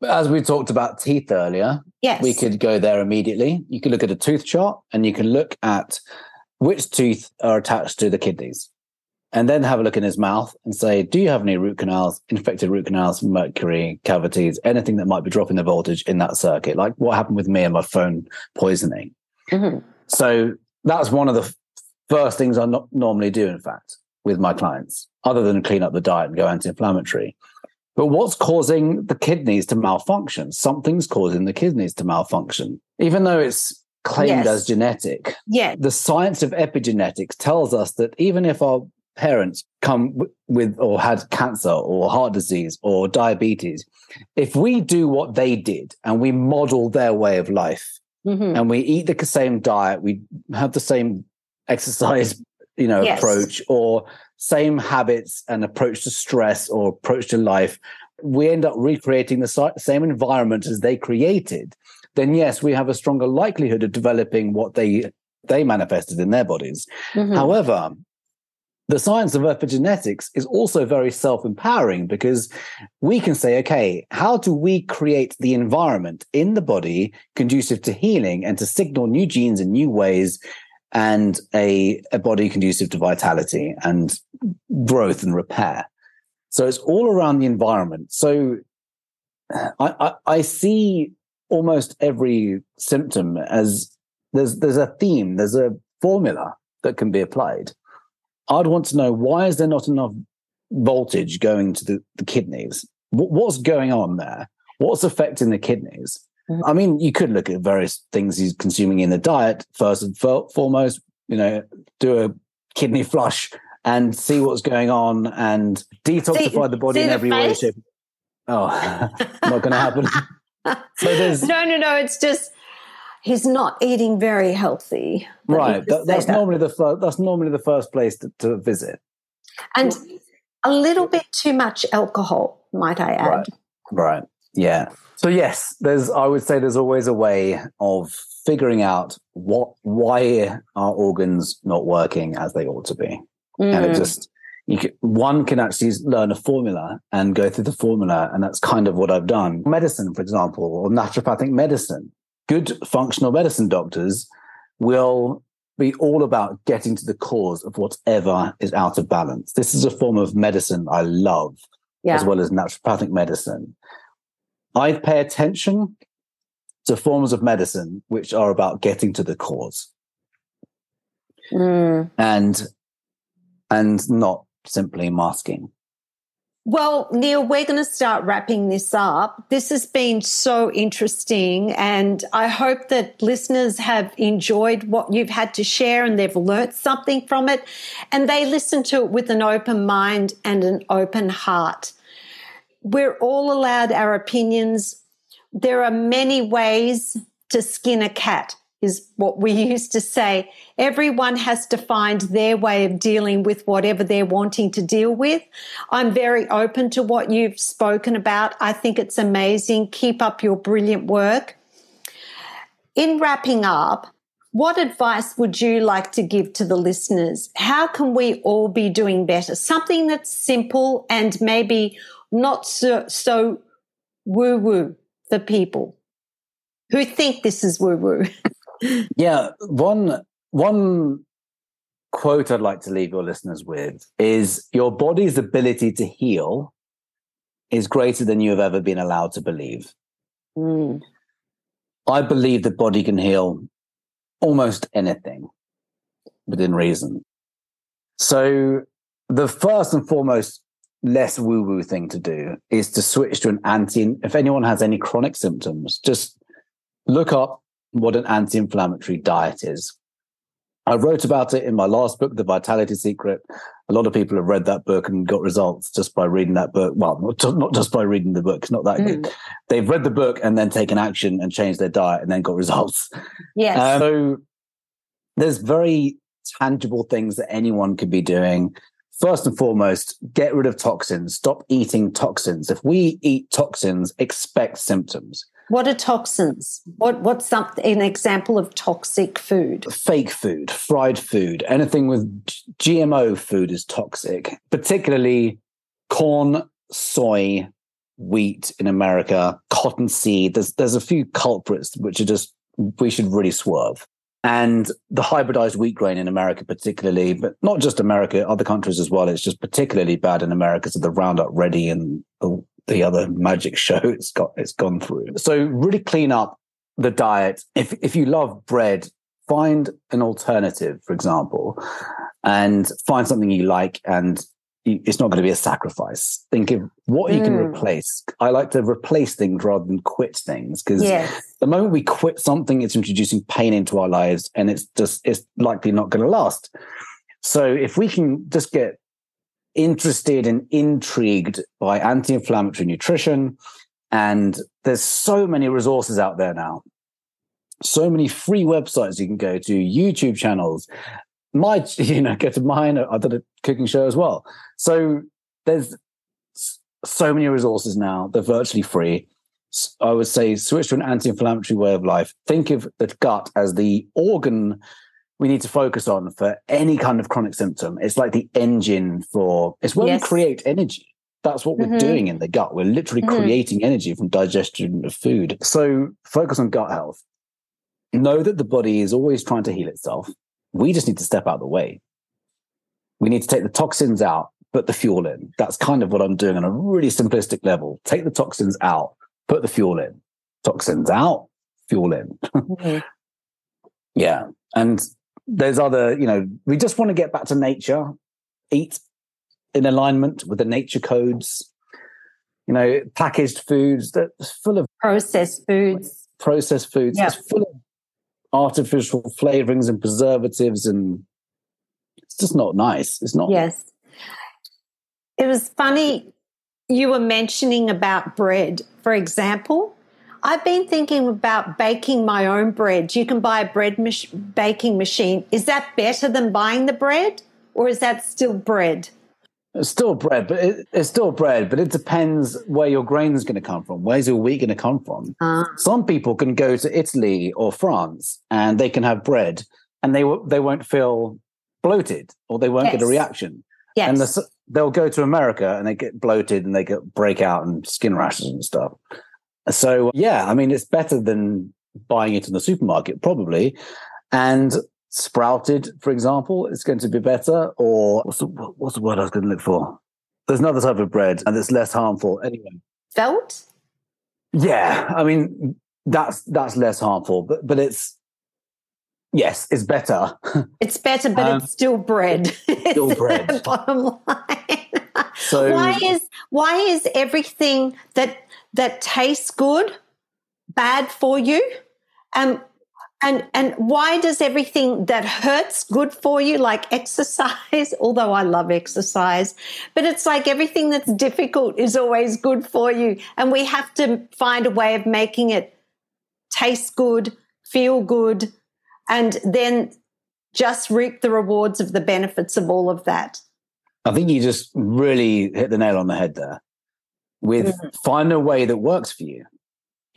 as we talked about teeth earlier, yes. we could go there immediately. You could look at a tooth chart and you can look at which teeth are attached to the kidneys and then have a look in his mouth and say, do you have any root canals, infected root canals, mercury, cavities, anything that might be dropping the voltage in that circuit? Like what happened with me and my phone poisoning. Mm-hmm. So that's one of the first things I not normally do, in fact, with my clients, other than clean up the diet and go anti-inflammatory. But what's causing the kidneys to malfunction? Something's causing the kidneys to malfunction. Even though it's claimed yes. as genetic. Yeah. The science of epigenetics tells us that even if our parents come with or had cancer or heart disease or diabetes, if we do what they did and we model their way of life mm-hmm. and we eat the same diet, we have the same exercise, you know, yes. approach or same habits and approach to stress or approach to life, we end up recreating the same environment as they created. Then yes, we have a stronger likelihood of developing what they they manifested in their bodies. Mm-hmm. However, the science of epigenetics is also very self empowering because we can say, okay, how do we create the environment in the body conducive to healing and to signal new genes in new ways and a, a body conducive to vitality and growth and repair? So it's all around the environment. So I, I, I see almost every symptom as there's there's a theme, there's a formula that can be applied. I'd want to know why is there not enough voltage going to the, the kidneys? what's going on there? What's affecting the kidneys? Mm-hmm. I mean, you could look at various things he's consuming in the diet first and foremost. You know, do a kidney flush and see what's going on and detoxify see, the body in every way. Shape. Oh, not going to happen. So no, no, no. It's just he's not eating very healthy. Right. That, that's that. normally the first. That's normally the first place to, to visit. and a little bit too much alcohol, might I add. Right. Right. Yeah. So yes, there's. I would say there's always a way of figuring out what why are organs not working as they ought to be, and it Mm. just you can, one can actually learn a formula and go through the formula, and that's kind of what I've done. Medicine, for example, or naturopathic medicine. Good functional medicine doctors will be all about getting to the cause of whatever is out of balance. This is a form of medicine I love yeah. as well as naturopathic medicine. I pay attention to forms of medicine which are about getting to the cause Mm. and and not simply masking. Well, Neil, we're going to start wrapping this up. This has been so interesting, and I hope that listeners have enjoyed what you've had to share and they've learnt something from it, and they listen to it with an open mind and an open heart. We're all allowed our opinions. There are many ways to skin a cat, is what we used to say. Everyone has to find their way of dealing with whatever they're wanting to deal with. I'm very open to what you've spoken about. I think it's amazing. Keep up your brilliant work. In wrapping up, what advice would you like to give to the listeners? How can we all be doing better? Something that's simple and maybe not so, so woo woo for people who think this is woo woo. Yeah, one one quote I'd like to leave your listeners with is your body's ability to heal is greater than you have ever been allowed to believe. Mm. I believe the body can heal almost anything within reason. So, the first and foremost less woo woo thing to do is to switch to an anti. If anyone has any chronic symptoms, just look up what an anti inflammatory diet is. I wrote about it in my last book, The Vitality Secret. A lot of people have read that book and got results just by reading that book. Well, not just, not just by reading the book, it's not that good. They've read the book and then taken action and changed their diet and then got results. Yes. Um, so there's very tangible things that anyone could be doing. First and foremost, get rid of toxins. Stop eating toxins. If we eat toxins, expect symptoms. what are toxins? What what's something an example of toxic food? Fake food, fried food, anything with GMO food is toxic, particularly corn, soy, wheat in America, cottonseed. There's there's a few culprits which are just we should really swerve. And the hybridized wheat grain in America, particularly, but not just America, other countries as well. It's just particularly bad in America. So the Roundup Ready and the, the other magic show it's got it's gone through. So really clean up the diet. If if you love bread, find an alternative, for example, and find something you like and it's not going to be a sacrifice. Think of what you can Mm. replace. I like to replace things rather than quit things because Yes. the moment we quit something, it's introducing pain into our lives and it's just, it's likely not going to last. So if we can just get interested and intrigued by anti inflammatory nutrition, and there's so many resources out there now, so many free websites you can go to, YouTube channels. My, you know, go to mine. I did a cooking show as well. So there's so many resources now. They're virtually free. i would say switch to an anti-inflammatory way of life. Think of the gut as the organ we need to focus on for any kind of chronic symptom. It's like the engine for. It's where Yes. we create energy. That's what we're Mhm. doing in the gut. We're literally Mhm. creating energy from digestion of food. So focus on gut health. Know that the body is always trying to heal itself. We just need to step out of the way. We need to take the toxins out, put the fuel in. That's kind of what I'm doing on a really simplistic level. Take the toxins out, put the fuel in. Toxins out, fuel in. Mhm. Yeah. And there's other, you know, we just want to get back to nature, eat in alignment with the nature codes. You know, packaged foods that's full of Processed foods. processed foods. Yeah. It's full of artificial flavorings and preservatives, and it's just not nice. It's not. Yes. It was funny you were mentioning about bread. For example, I've been thinking about baking my own bread. You can buy a bread mach- baking machine. Is that better than buying the bread, or is that still bread? It's still bread, but it, it's still bread. But it depends where your grain is going to come from. Where's your wheat going to come from? Uh, Some people can go to Italy or France and they can have bread, and they w- they won't feel bloated or they won't get a reaction. yes. And the, they'll go to America and they get bloated and they get breakout and skin rashes and stuff. So yeah, I mean, it's better than buying it in the supermarket, probably. And sprouted, for example, is going to be better. Or what's the, what's the word I was going to look for? There's another type of bread and it's less harmful. Anyway, Spelt? yeah, I mean that's that's less harmful, but but it's yes, it's better. It's better, but Um, it's still bread. still bread. Bottom line. So why is why is everything that that tastes good bad for you? Um, and and why does everything that hurts good for you, like exercise? Although I love exercise, but it's like everything that's difficult is always good for you, and we have to find a way of making it taste good, feel good, and then just reap the rewards of the benefits of all of that. I think you just really hit the nail on the head there. With Mm. find a way that works for you.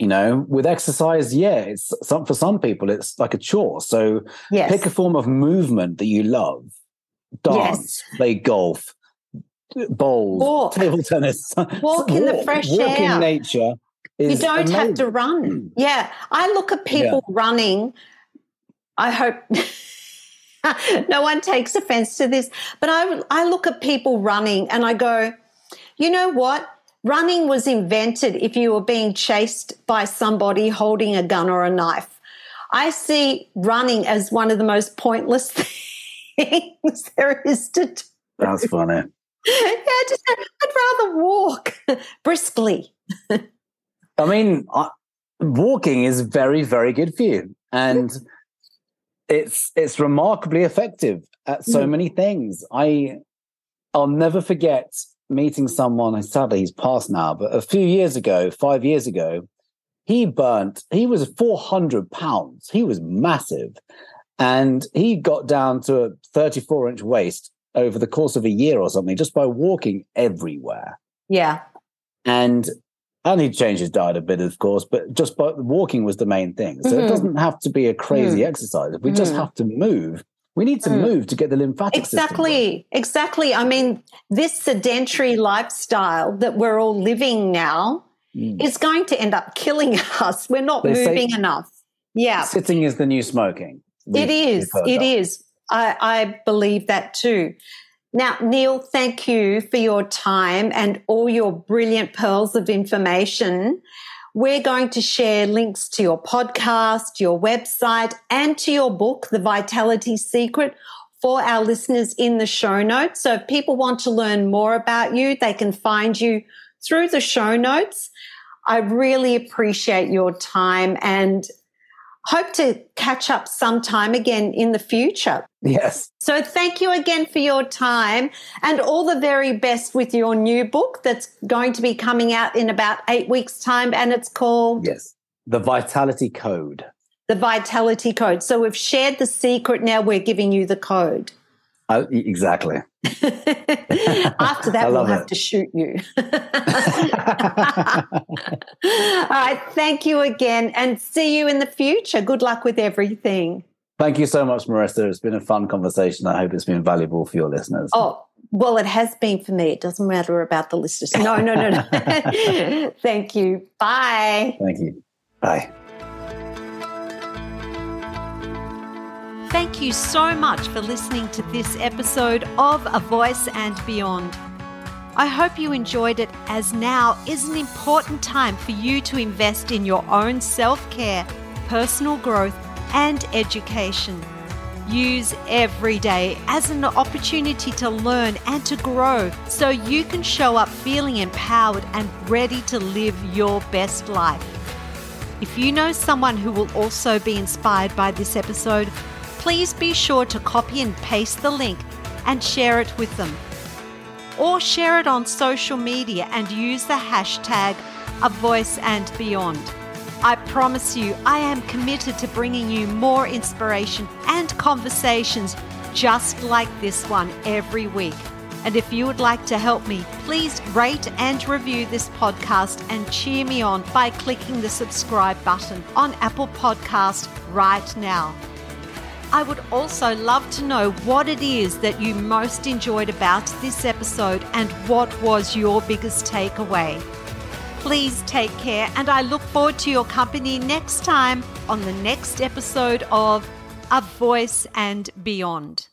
You know, with exercise, yeah, it's some for some people it's like a chore. So Yes. pick a form of movement that you love. Dance, play golf, bowls, Walk. table tennis. Walk in the fresh walk air. in nature. you don't have to run. Yeah. I look at people running. I hope no one takes offense to this, but I, I look at people running and I go, you know what? Running was invented if you were being chased by somebody holding a gun or a knife. I see running as one of the most pointless things there is to do. That's funny. Yeah, just, I'd rather walk briskly. I mean, I, walking is very, very good for you, and it's it's remarkably effective at so Mm. many things. I I'll never forget meeting someone. Sadly, he's passed now, but a few years ago, five years ago, he burnt. He was four hundred pounds. He was massive, and he got down to a thirty-four inch waist over the course of a year or something, just by walking everywhere Yeah. and and he changed his diet a bit, of course, but just by walking was the main thing. So Mhm. it doesn't have to be a crazy exercise. We just Mhm. have to move. We need to Mm. move to get the lymphatic system. Exactly. Exactly. I mean, this sedentary lifestyle that we're all living now. Mm. is going to end up killing us. We're not They moving enough. Yeah. Sitting is the new smoking. It is. It is. I, I believe that too. Now, Neil, thank you for your time and all your brilliant pearls of information. We're going to share links to your podcast, your website, and to your book, The Vitality Secret, for our listeners in the show notes. So if people want to learn more about you, they can find you through the show notes. I really appreciate your time and hope to catch up sometime again in the future. Yes. So thank you again for your time and all the very best with your new book that's going to be coming out in about eight weeks' time. And it's called Yes. The Vitality Code. The Vitality Code. So we've shared the secret. Now we're giving you the code. Uh, e- exactly. After that, I we'll have it. to shoot you. all right. Thank you again and see you in the future. Good luck with everything. Thank you so much, Marissa. It's been a fun conversation. I hope it's been valuable for your listeners. Oh, well, it has been for me. It doesn't matter about the listeners. No, no, no, no. Thank you. Bye. Thank you. Bye. Thank you so much for listening to this episode of A Voice and Beyond. I hope you enjoyed it, as now is an important time for you to invest in your own self care, personal growth, and education. Use every day as an opportunity to learn and to grow so you can show up feeling empowered and ready to live your best life. If you know someone who will also be inspired by this episode, please be sure to copy and paste the link and share it with them. Or share it on social media and use the hashtag A Voice and Beyond. I promise you, I am committed to bringing you more inspiration and conversations just like this one every week. And if you would like to help me, please rate and review this podcast and cheer me on by clicking the subscribe button on Apple Podcast right now. I would also love to know what it is that you most enjoyed about this episode and what was your biggest takeaway. Please take care, and I look forward to your company next time on the next episode of A Voice and Beyond.